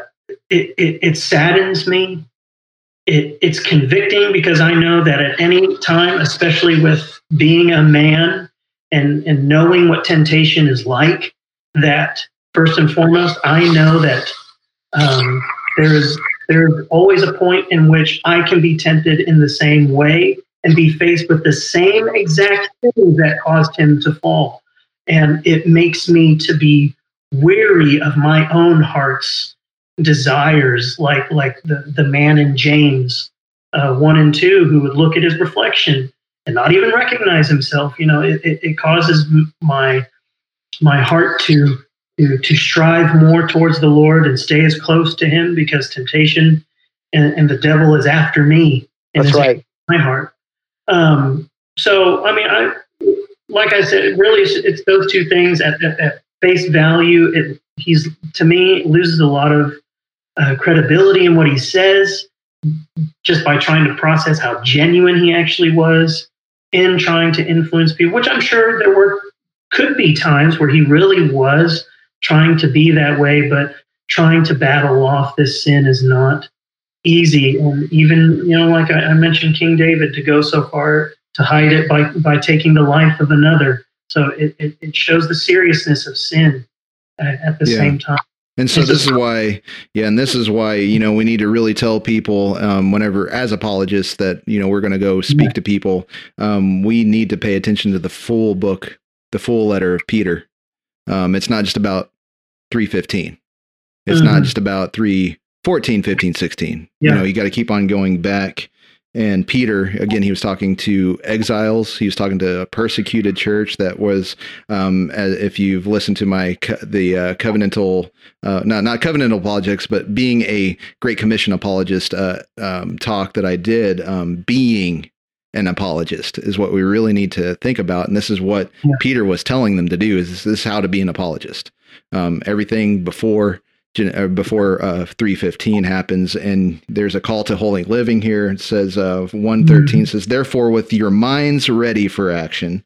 it, it, it saddens me. It, it's convicting because I know that at any time, especially with being a man and and knowing what temptation is like that first and foremost i know that um, there is there's always a point in which I can be tempted in the same way and be faced with the same exact thing that caused him to fall. And it makes me to be weary of my own heart's desires, like like the, the man in James uh, 1 and 2 who would look at his reflection and not even recognize himself. You know, it, it, it causes my my heart to, to to strive more towards the Lord and stay as close to Him because temptation and, and the devil is after me. And That's right. My heart. Um, so, I mean, I like I said, really, it's, it's those two things at, at, at face value. It, he's to me loses a lot of uh, credibility in what he says just by trying to process how genuine he actually was in trying to influence people, which I'm sure there were could be times where he really was trying to be that way, but trying to battle off this sin is not easy. And even, you know, like I, I mentioned King David, to go so far to hide it by, by taking the life of another. So it, it, it shows the seriousness of sin at, at the yeah. same time. And so this is why, yeah, and this is why you know we need to really tell people um, whenever, as apologists, that you know we're going to go speak yeah. to people. Um, we need to pay attention to the full book, the full letter of Peter. Um, it's not just about three fifteen. It's mm-hmm. not just about three 14, 15, 16. Yeah. You know, you got to keep on going back. And Peter, again, he was talking to exiles. He was talking to a persecuted church that was, um, if you've listened to my co- the uh, covenantal, uh, not not covenantal apologetics, but being a Great Commission apologist uh, um, talk that I did, um, being an apologist is what we really need to think about. And this is what yeah. Peter was telling them to do: is this is how to be an apologist. Um, everything before before uh, 315 happens and there's a call to holy living here it says uh, 113 mm-hmm. says therefore with your minds ready for action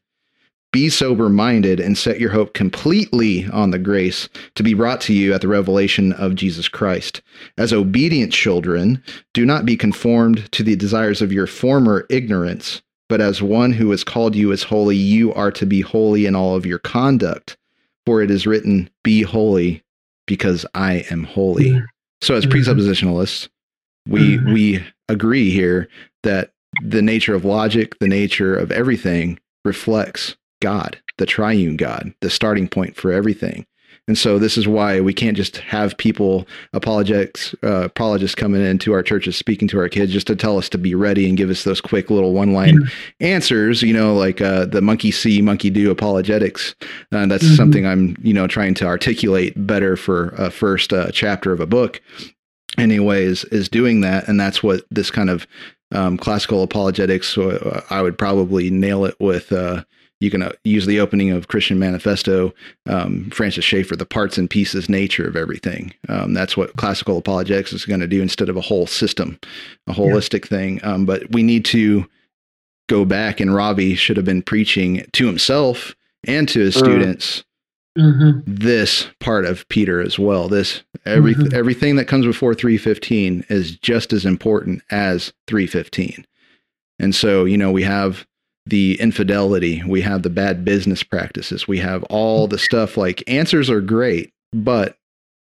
be sober minded and set your hope completely on the grace to be brought to you at the revelation of Jesus Christ. As obedient children, do not be conformed to the desires of your former ignorance, but as one who has called you as holy, you are to be holy in all of your conduct. For it is written, Be holy, because I am holy. Mm-hmm. So as mm-hmm. presuppositionalists, we mm-hmm. we agree here that the nature of logic, the nature of everything reflects God, the triune God, the starting point for everything. And so this is why we can't just have people apologetics uh, apologists coming into our churches speaking to our kids just to tell us to be ready and give us those quick little one line mm-hmm. answers. You know, like uh, the monkey see, monkey do apologetics. Uh, that's mm-hmm. something I'm you know trying to articulate better for a first uh, chapter of a book. Anyways, is doing that, and that's what this kind of um, classical apologetics. Uh, I would probably nail it with uh, you can uh, use the opening of Christian Manifesto, um, Francis Schaeffer, the parts and pieces nature of everything. Um, that's what classical apologetics is going to do instead of a whole system, a holistic yeah. thing. Um, but we need to go back, and Ravi should have been preaching to himself and to his uh, students mm-hmm. this part of Peter as well. This every mm-hmm. everything that comes before 315 is just as important as 315. And so, you know, we have the infidelity, we have the bad business practices, we have all the stuff like answers are great, but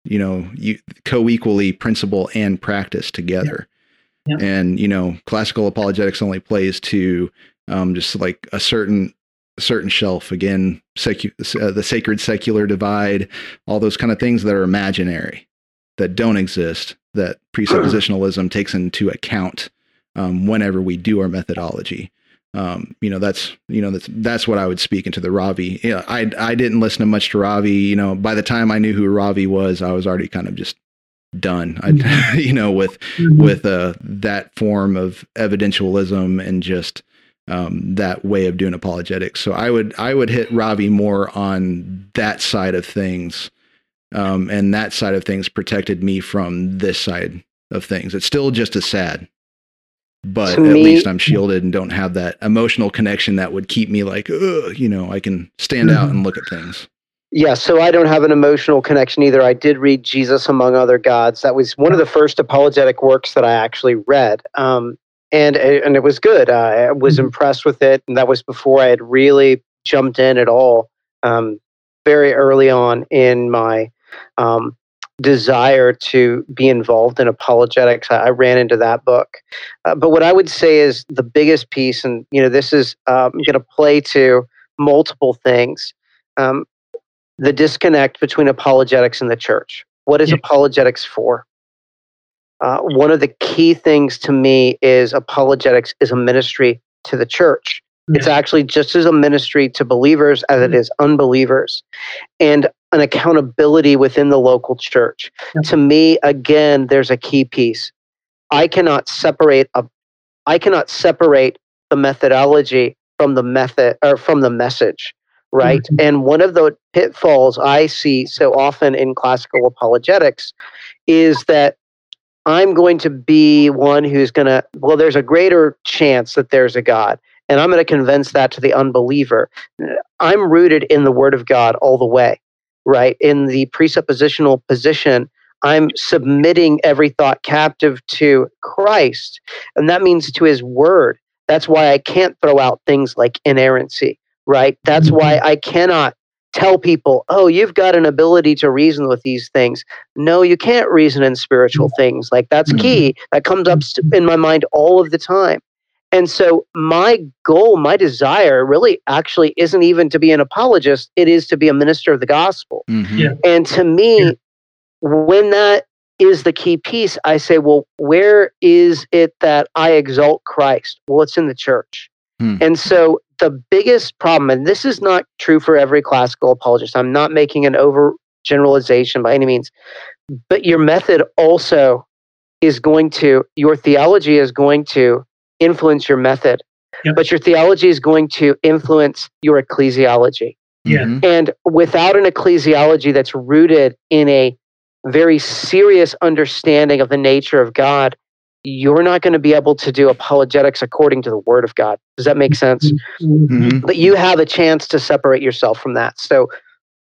you know, you co-equally principle and practice together. Yeah. Yeah. And you know, classical apologetics only plays to um, just like a certain certain shelf again, secu- uh, the sacred secular divide, all those kind of things that are imaginary, that don't exist, that presuppositionalism takes into account um, whenever we do our methodology um, you know that's you know that's that's what I would speak into the Ravi. You know, I I didn't listen to much to Ravi. You know, by the time I knew who Ravi was, I was already kind of just done. I, mm-hmm. you know, with mm-hmm. with uh, that form of evidentialism and just um, that way of doing apologetics. So I would I would hit Ravi more on that side of things, um, and that side of things protected me from this side of things. It's still just as sad but to at me, least I'm shielded and don't have that emotional connection that would keep me like, you know, I can stand mm-hmm. out and look at things. Yeah, so I don't have an emotional connection either. I did read Jesus Among Other Gods. That was one of the first apologetic works that I actually read. Um, and, and it was good. I was mm-hmm. impressed with it. And that was before I had really jumped in at all, um, very early on in my um, desire to be involved in apologetics. I, I ran into that book. Uh, but what I would say is the biggest piece, and you know, this is um, going to play to multiple things. Um, the disconnect between apologetics and the church. What is Yeah. apologetics for? Uh, one of the key things to me is apologetics is a ministry to the church. It's actually just as a ministry to believers as it is unbelievers, and an accountability within the local church. To me, again, there's a key piece. I cannot separate a, I cannot separate the methodology from the method or from the message, right? Mhm. And one of the pitfalls I see so often in classical apologetics is that I'm going to be one who's going to, well, there's a greater chance that there's a God. And I'm going to convince that to the unbeliever. I'm rooted in the Word of God all the way, right? In the presuppositional position, I'm submitting every thought captive to Christ. And that means to His Word. That's why I can't throw out things like inerrancy, right? That's mm-hmm. why I cannot tell people, oh, you've got an ability to reason with these things. No, you can't reason in spiritual mm-hmm. things. Like that's mm-hmm. key. That comes up in my mind all of the time. And so my goal, my desire really actually isn't even to be an apologist, it is to be a minister of the gospel. Mhm. Yeah. And to me, Yeah. when that is the key piece, I say, well, where is it that I exalt Christ? Well, it's in the church. Hmm. And so the biggest problem, and this is not true for every classical apologist, I'm not making an overgeneralization by any means, but your method also is going to, your theology is going to influence your method, Yep. but your theology is going to influence your ecclesiology. Yeah. Mhm. And without an ecclesiology that's rooted in a very serious understanding of the nature of God, you're not going to be able to do apologetics according to the word of God. Does that make sense? Mhm. Mhm. But you have a chance to separate yourself from that. So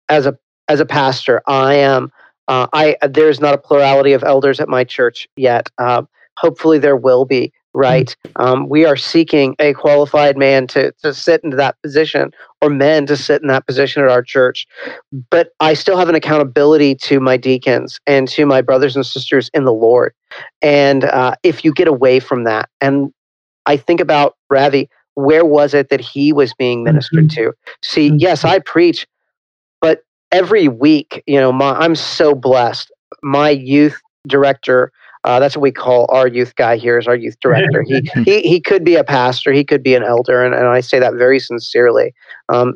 as a as a pastor, I am uh, I there's not a plurality of elders at my church yet. Uh, hopefully there will be, right? Um, we are seeking a qualified man to to sit into that position or men to sit in that position at our church. But I still have an accountability to my deacons and to my brothers and sisters in the Lord. And uh, if you get away from that, and I think about Ravi, where was it that he was being ministered to? See, Mhm. yes, I preach, but every week, you know, my, I'm so blessed. My youth director, uh, that's what we call our youth guy here is our youth director. he, he, he could be a pastor, he could be an elder, and, and I say that very sincerely. Um,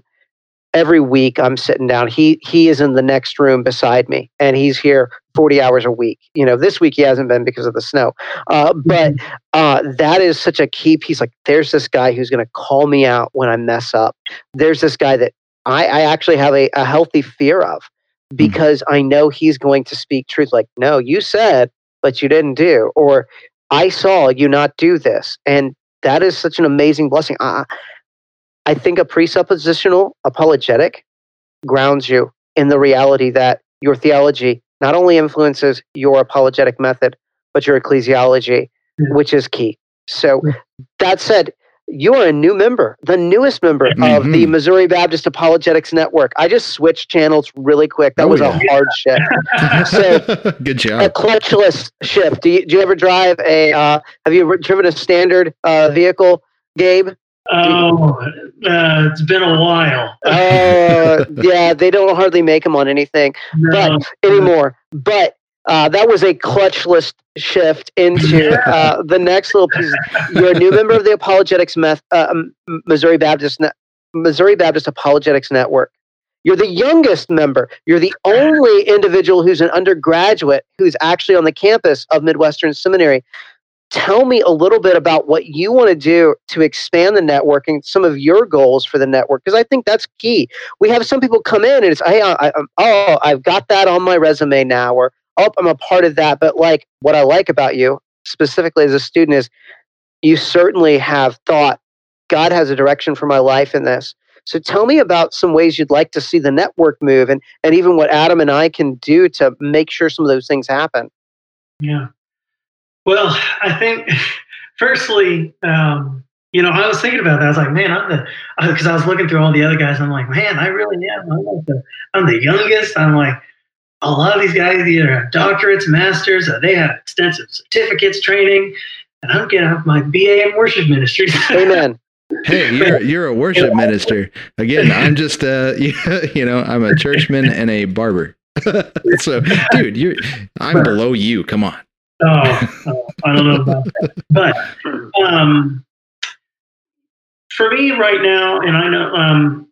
every week I'm sitting down. He he is in the next room beside me, and he's here 40 hours a week. You know, this week he hasn't been because of the snow. Uh, but uh, that is such a key piece. Like, there's this guy who's going to call me out when I mess up. There's this guy that I, I actually have a, a healthy fear of because I know he's going to speak truth. Like, no, you said, but you didn't do, or I saw you not do this, and that is such an amazing blessing. I, I think a presuppositional apologetic grounds you in the reality that your theology not only influences your apologetic method, but your ecclesiology, Yeah. which is key. So, that said, you are a new member, the newest member of the Mhm. Missouri Baptist Apologetics Network. I just switched channels really quick. That Oh, was yeah. a hard shift. So- Good job. A clutchless shift. Do you, do you ever drive a? Uh, have you ever driven a standard uh, vehicle, Gabe? Oh, uh, it's been a while. Uh, yeah, they don't hardly make them on anything No. anymore. But uh, that was a clutchless shift into uh, the next little piece. You're a new member of the Apologetics Meth, uh, Missouri Baptist Ne- Missouri Baptist Apologetics Network. You're the youngest member. You're the only individual who's an undergraduate who's actually on the campus of Midwestern Seminary. Tell me a little bit about what you want to do to expand the network and some of your goals for the network, because I think that's key. We have some people come in and it's, hey, I, I, oh, I've got that on my resume now, or oh, I'm a part of that. But like, what I like about you specifically as a student is you certainly have thought God has a direction for my life in this. So tell me about some ways you'd like to see the network move and, and even what Adam and I can do to make sure some of those things happen. Yeah. Well, I think, firstly, um, you know, I was thinking about that. I was like, man, I'm the because I was looking through all the other guys. I'm like, man, I really am. I'm like the I'm the youngest. I'm like, a lot of these guys either have doctorates, masters, or they have extensive certificates, training, and I'm getting off my BA in worship ministry. Amen. Hey, you're you're a worship minister. Again, I'm just uh you know, I'm a churchman and a barber. so, dude, you're I'm below you. Come on. Oh, oh, I don't know about that. But um, for me right now, and I know um,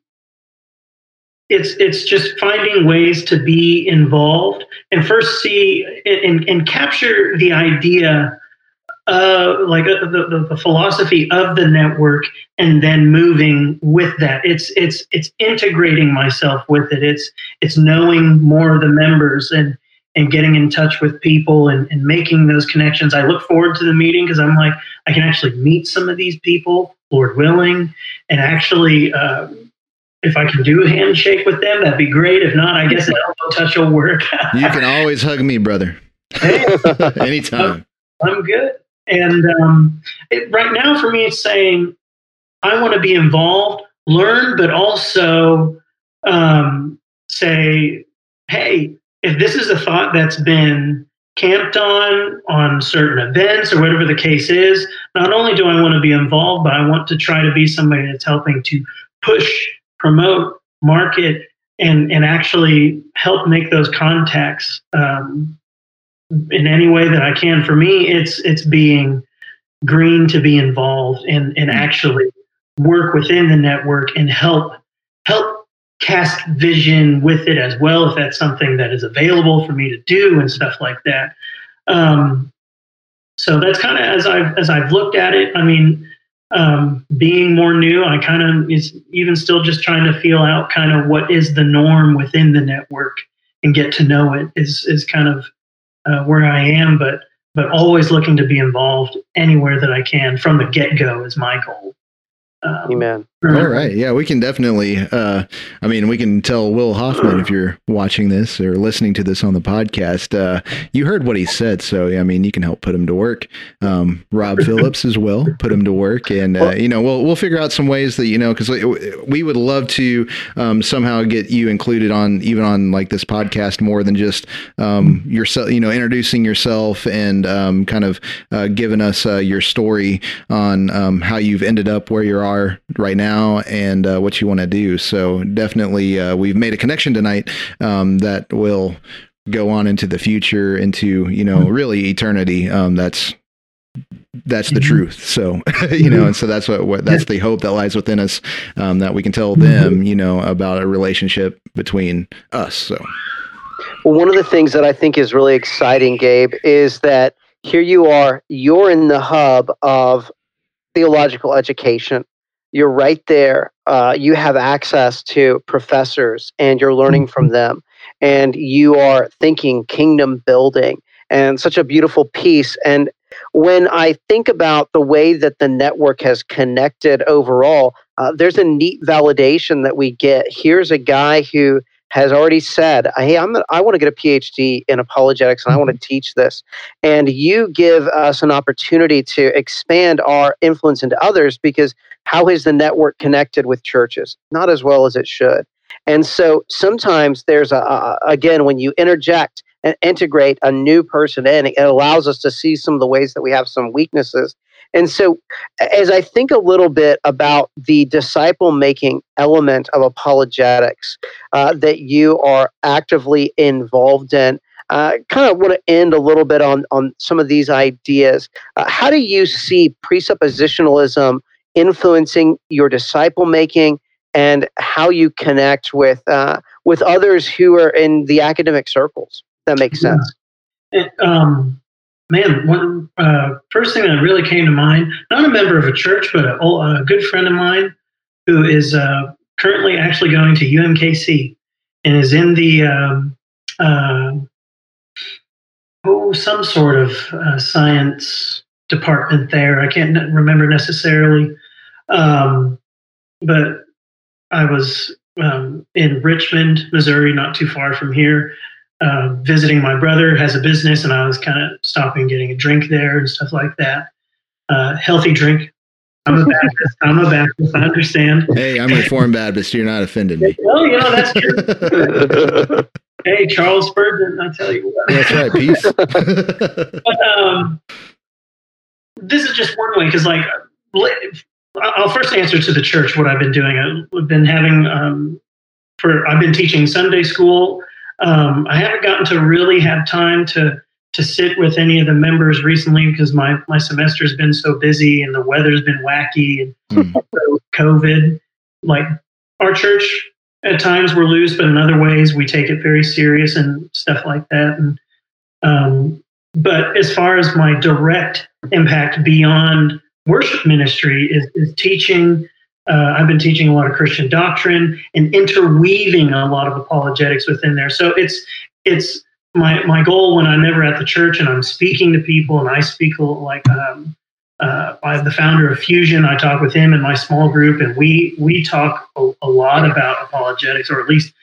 it's it's just finding ways to be involved and first see and, and capture the idea uh, like the, the, the philosophy of the network and then moving with that. It's it's it's integrating myself with it. It's it's knowing more of the members and and getting in touch with people and, and making those connections. I look forward to the meeting because i'm like i can actually meet some of these people lord willing and actually uh, if i can do a handshake with them that'd be great if not i guess an elbow touch will work You can always hug me, brother. Anytime. I'm good. And um, it, right now, for me, it's saying I want to be involved, learn, but also um, say, hey, if this is a thought that's been camped on on certain events or whatever the case is, not only do I want to be involved, but I want to try to be somebody that's helping to push, promote, market, and and actually help make those contacts um, in any way that I can. For me, it's it's being green to be involved and and actually work within the network and help help cast vision with it as well if that's something that is available for me to do and stuff like that. Um, so that's kind of as I've as I've looked at it. I mean, um, being more new, I kind of is even still just trying to feel out kind of what is the norm within the network and get to know it is is kind of uh, where I am, but but always looking to be involved anywhere that I can from the get go is my goal. Um, Amen. All right. Yeah, we can definitely. Uh, I mean, we can tell Will Hoffman if you're watching this or listening to this on the podcast. Uh, you heard what he said, so I mean, you can help put him to work. Um, Rob Phillips as well, put him to work, and uh, you know, we'll we'll figure out some ways that you know, because we would love to um, somehow get you included on even on like this podcast more than just um, yourself. You know, introducing yourself and um, kind of uh, giving us uh, your story on um, how you've ended up where you are right now and uh, what you want to do. So definitely, uh, we've made a connection tonight um, that will go on into the future, into you know, really eternity. Um, that's that's the truth. So you know, and so that's what, what that's the hope that lies within us um, that we can tell them, you know, about a relationship between us. So. Well, one of the things that I think is really exciting, Gabe, is that here you are, you're in the hub of theological education. You're right there. Uh, you have access to professors and you're learning from them. And you are thinking kingdom building and such a beautiful piece. And when I think about the way that the network has connected overall, uh, there's a neat validation that we get. Here's a guy who has already said, "Hey, I'm I want to get a PhD in apologetics and I want to mm-hmm. teach this." And you give us an opportunity to expand our influence into others because how is the network connected with churches? Not as well as it should. And so sometimes there's a, a again when you interject and integrate a new person in, it allows us to see some of the ways that we have some weaknesses. And so, as I think a little bit about the disciple making element of apologetics uh, that you are actively involved in, uh, kind of want to end a little bit on, on some of these ideas. Uh, how do you see presuppositionalism influencing your disciple making and how you connect with, uh, with others who are in the academic circles? That makes Yeah. sense. it, um, man, one uh, first thing that really came to mind, not a member of a church, but a, a good friend of mine who is uh, currently actually going to UMKC and is in the um, uh, oh some sort of uh, science department there. I can't remember necessarily, um, but I was um, in Richmond, Missouri, not too far from here uh, visiting my brother has a business and i was kind of stopping getting a drink there and stuff like that uh, healthy drink i'm a baptist i'm a baptist i understand Hey, I'm a Reformed Baptist. You're not offending me. well you know that's true Hey, Charles Spurgeon, I tell you what. That's right. Peace. But um, this is just one way because, like, I'll first answer to the church what I've been doing. I've been having um, for I've been teaching Sunday school. Um, I haven't gotten to really have time to to sit with any of the members recently because my my semester's been so busy and the weather's been wacky and Mm. COVID. Like our church at times we're loose, but in other ways we take it very serious and stuff like that. And um, but as far as my direct impact beyond worship ministry is, is teaching. Uh, I've been teaching a lot of Christian doctrine and interweaving a lot of apologetics within there. So it's it's my my goal when I'm ever at the church and I'm speaking to people and I speak like um, uh, by the founder of Fusion. I talk with him in my small group and we we talk a, a lot about apologetics, or at least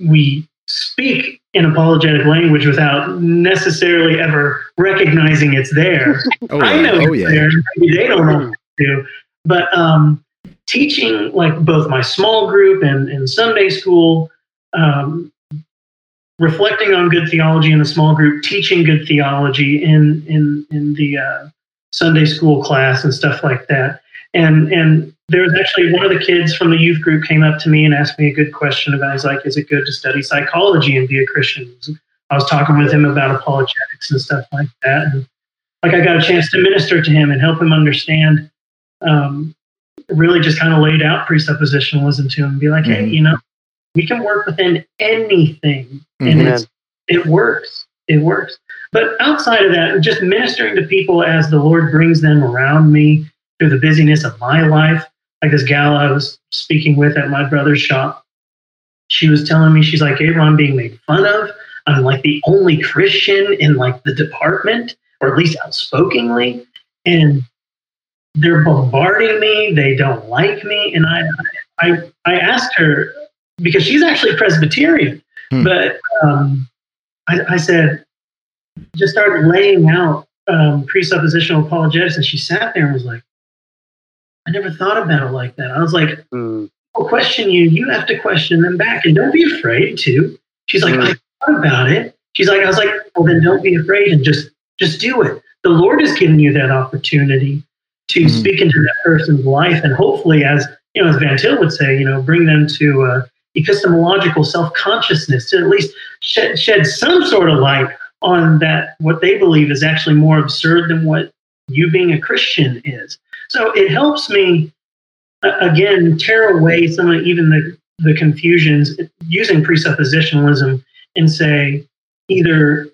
we speak in apologetic language without necessarily ever recognizing it's there. Oh, I know Oh, it's yeah. there. Maybe they don't know what to do. But um, teaching like both my small group and, Sunday school, um, reflecting on good theology in the small group, teaching good theology in in in the uh, Sunday school class and stuff like that. And and there was actually one of the kids from the youth group came up to me and asked me a good question about. He's like, "Is it good to study psychology and be a Christian?" I was talking with him about apologetics and stuff like that, and like I got a chance to minister to him and help him understand. Um, really, just kind of laid out presuppositionalism to him, and be like, "Hey, Mhm. you know, we can work within anything, and Mhm. it's it works. It works." But outside of that, just ministering to people as the Lord brings them around me through the busyness of my life. Like this gal I was speaking with at my brother's shop, she was telling me, she's like, I'm being made fun of. I'm like the only Christian in like the department, or at least outspokenly. And they're bombarding me. They don't like me. And I, I, I asked her because she's actually Presbyterian, Hmm. but um, I, I said, just started laying out um, presuppositional apologetics, and she sat there and was like, "I never thought about it like that." I was like, Mm. "I'll question you. You have to question them back, and don't be afraid to." She's like, Mm. "I thought about it." She's like, "I was like, well, then don't be afraid and just just do it. The Lord has given you that opportunity to Mhm. speak into that person's life, and hopefully, as you know, as Van Til would say, you know, bring them to uh, epistemological self consciousness to at least shed, shed some sort of light on that what they believe is actually more absurd than what you being a Christian is. So it helps me uh, again tear away some of even the the confusions using presuppositionalism and say either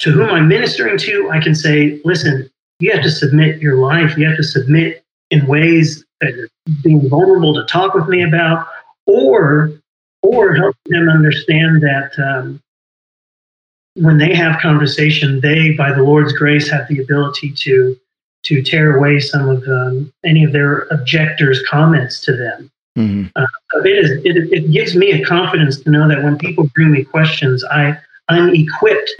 to whom I'm ministering to, I can say, listen, you have to submit your life. You have to submit in ways that you're being vulnerable to talk with me about, or or help them understand that um, when they have conversation, they, by the Lord's grace, have the ability to to tear away some of um, any of their objectors' comments to them. Mhm. So it is it, it gives me a confidence to know that when people bring me questions, I I'm equipped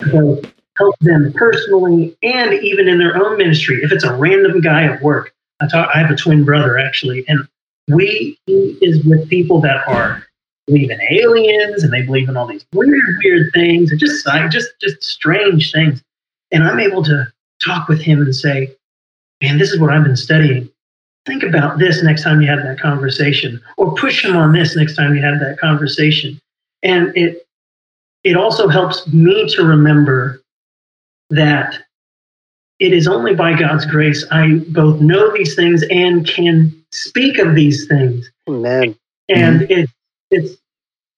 to help them personally and even in their own ministry. If it's a random guy at work, I talk. I have a twin brother actually, and we he is with people that are believe in aliens and they believe in all these weird weird things and just just just strange things. And I'm able to talk with him and say, "Man, this is what I've been studying." think about this next time you have that conversation or push him on this next time you have that conversation and it it also helps me to remember that it is only by God's grace I both know these things and can speak of these things Amen. and it it's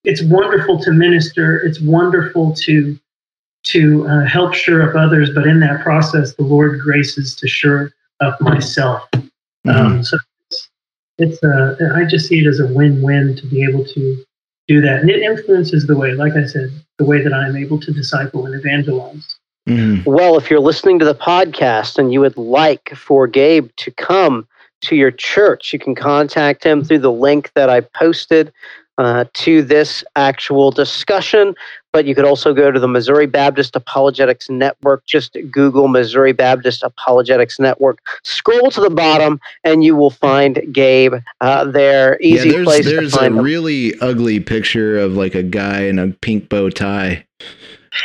it's wonderful to minister it's wonderful to to uh, help sure up others but in that process the lord graces to sure up myself Mm-hmm. um, so it's, it's uh, I just see it as a win-win to be able to do that, and it influences the way, like I said, the way that I'm able to disciple and evangelize. Mhm. Well, if you're listening to the podcast and you would like for Gabe to come to your church, you can contact him through the link that I posted uh, to this actual discussion. But you could also go to the Missouri Baptist Apologetics Network. Just Google Missouri Baptist Apologetics Network. Scroll to the bottom, and you will find Gabe uh, there. Easy yeah, there's, place there's to a find him. really ugly picture of like a guy in a pink bow tie.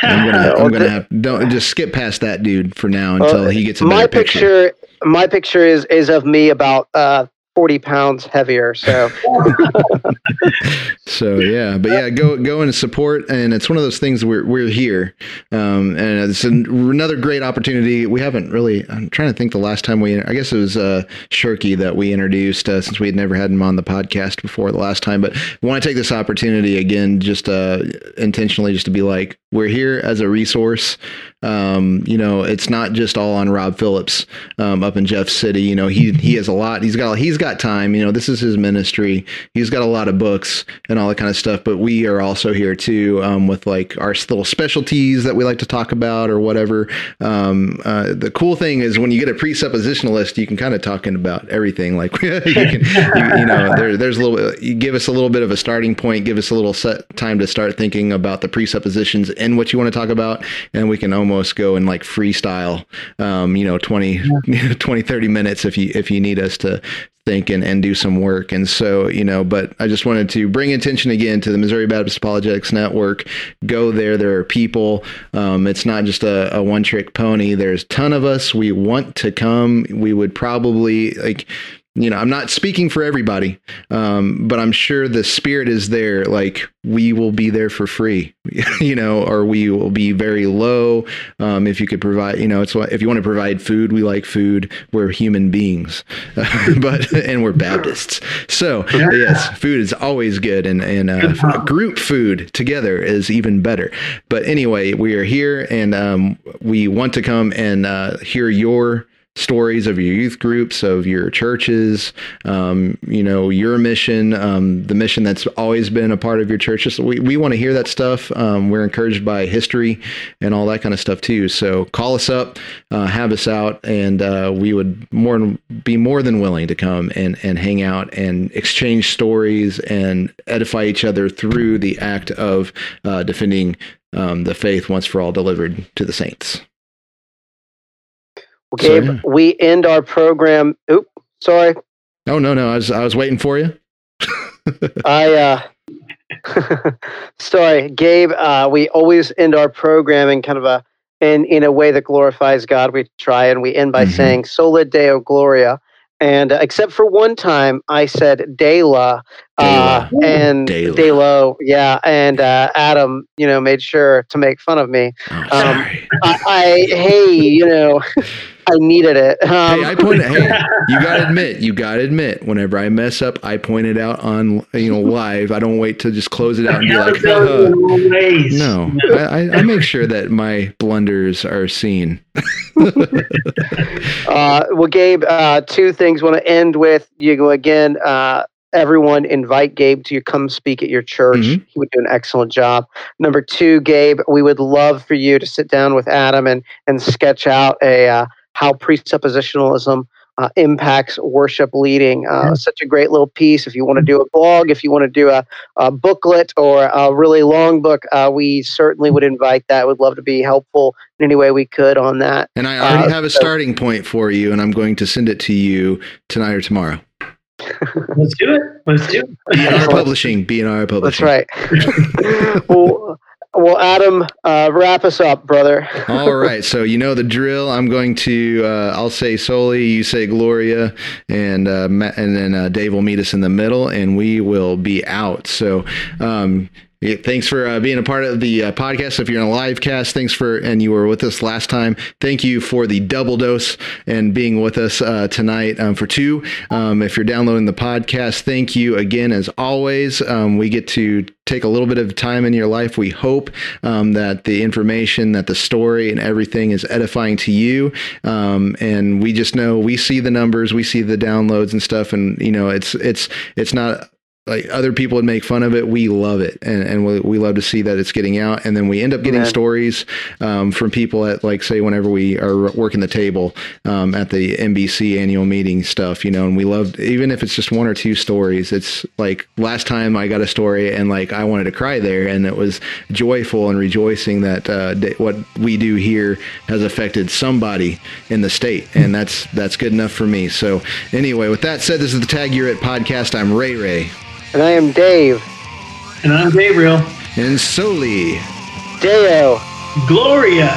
I'm gonna, I'm gonna have don't just skip past that dude for now until Uh, he gets a my better picture. picture. My picture is is of me about uh, forty pounds heavier. So So yeah, but yeah, go go in and support, and it's one of those things we're we're here, um, and it's an, another great opportunity. We haven't really. I'm trying to think the last time we. I guess it was uh, Shirky that we introduced uh, since we had never had him on the podcast before the last time. But want to take this opportunity again, just uh, intentionally, just to be like we're here as a resource. Um, you know, it's not just all on Rob Phillips um, up in Jeff City. You know, he he has a lot. He's got he's got time. You know, this is his ministry. He's got a lot of books and all that kind of stuff. But we are also here too um, with like our little specialties that we like to talk about or whatever. Um, uh, the cool thing is when you get a presuppositionalist, you can kind of talk in about everything. Like you can, you, you know, there, there's a little. You give us a little bit of a starting point. Give us a little set time to start thinking about the presuppositions and what you want to talk about, and we can almost go in like freestyle. Um, you know, 20, 20, 30 minutes if you if you need us to think and, and do some work. And so, you know, but I just wanted to bring attention again to the Missouri Baptist Apologetics Network. Go there. There are people. Um, it's not just a, a one trick pony. There's a ton of us. We want to come. We would probably like, you know, I'm not speaking for everybody, um, but I'm sure the spirit is there. Like we will be there for free, you know, or we will be very low. Um, if you could provide, you know, it's if you want to provide food, we like food. We're human beings, but and we're Baptists. So yes, food is always good, and and uh, group food together is even better. But anyway, we are here, and um, we want to come and uh, hear your stories of your youth groups, of your churches, um, you know, your mission, um, the mission that's always been a part of your church. Just, we, we want to hear that stuff. Um, we're encouraged by history and all that kind of stuff too. So call us up, uh, have us out, and uh, we would more be more than willing to come and, and hang out and exchange stories and edify each other through the act of uh, defending um, the faith once for all delivered to the saints. Well, So, Gabe, yeah. we end our program. Oop, sorry. Oh no, no, I was I was waiting for you. I uh sorry, Gabe, uh we always end our programming kind of a in in a way that glorifies God. We try and we end by Mhm. saying Sola Deo Gloria. And uh, except for one time I said De La, uh, De La. and De La. De Lo, yeah, and uh, Adam, you know, made sure to make fun of me. Oh, Um, sorry. I, I hey, you know, I needed it. Um, hey, I pointed. Hey, you gotta admit, you gotta admit. Whenever I mess up, I point it out on you know live. I don't wait to just close it out and be like, go "Haha." your own ways. no. I, I- I make sure that my blunders are seen. Uh, well, Gabe, uh, two things want to end with. You go again. Uh, everyone invite Gabe to come speak at your church. Mhm. He would do an excellent job. Number two, Gabe, we would love for you to sit down with Adam and and sketch out a uh, how presuppositionalism. Uh, impacts worship leading. Uh, Such a great little piece. If you want to do a blog, if you want to do a, a booklet or a really long book, uh, we certainly would invite that. Would love to be helpful in any way we could on that. And I already Uh, have a so- starting point for you, and I'm going to send it to you tonight or tomorrow. Let's do it. Let's do it. BNR Publishing. BNR Publishing. That's right. well, well, Adam, uh, wrap us up, brother. All right. So you know the drill. I'm going to. Uh, I'll say Soli. You say Gloria, and uh, and then uh, Dave will meet us in the middle, and we will be out. So. Um, yeah, thanks for uh, being a part of the uh, podcast. If you're in a live cast, thanks for, and you were with us last time. Thank you for the double dose and being with us uh, tonight um, for two. Um, if you're downloading the podcast, thank you again. As always, um, we get to take a little bit of time in your life. We hope um, that the information, that the story, and everything is edifying to you. Um, and we just know we see the numbers, we see the downloads and stuff, and you know it's it's it's not like other people would make fun of it. We love it, and, and we, we love to see that it's getting out. And then we end up getting Amen. stories um, from people at like say whenever we are working the table um, at the MBC annual meeting stuff, you know. And we love even if it's just one or two stories. It's like last time I got a story and like I wanted to cry there, and it was joyful and rejoicing that uh, what we do here has affected somebody in the state, and that's that's good enough for me. So anyway, with that said, this is the Tag You're It podcast. I'm Ray Ray. And I am Dave. And I'm Gabriel. And Soli. Deo. Gloria.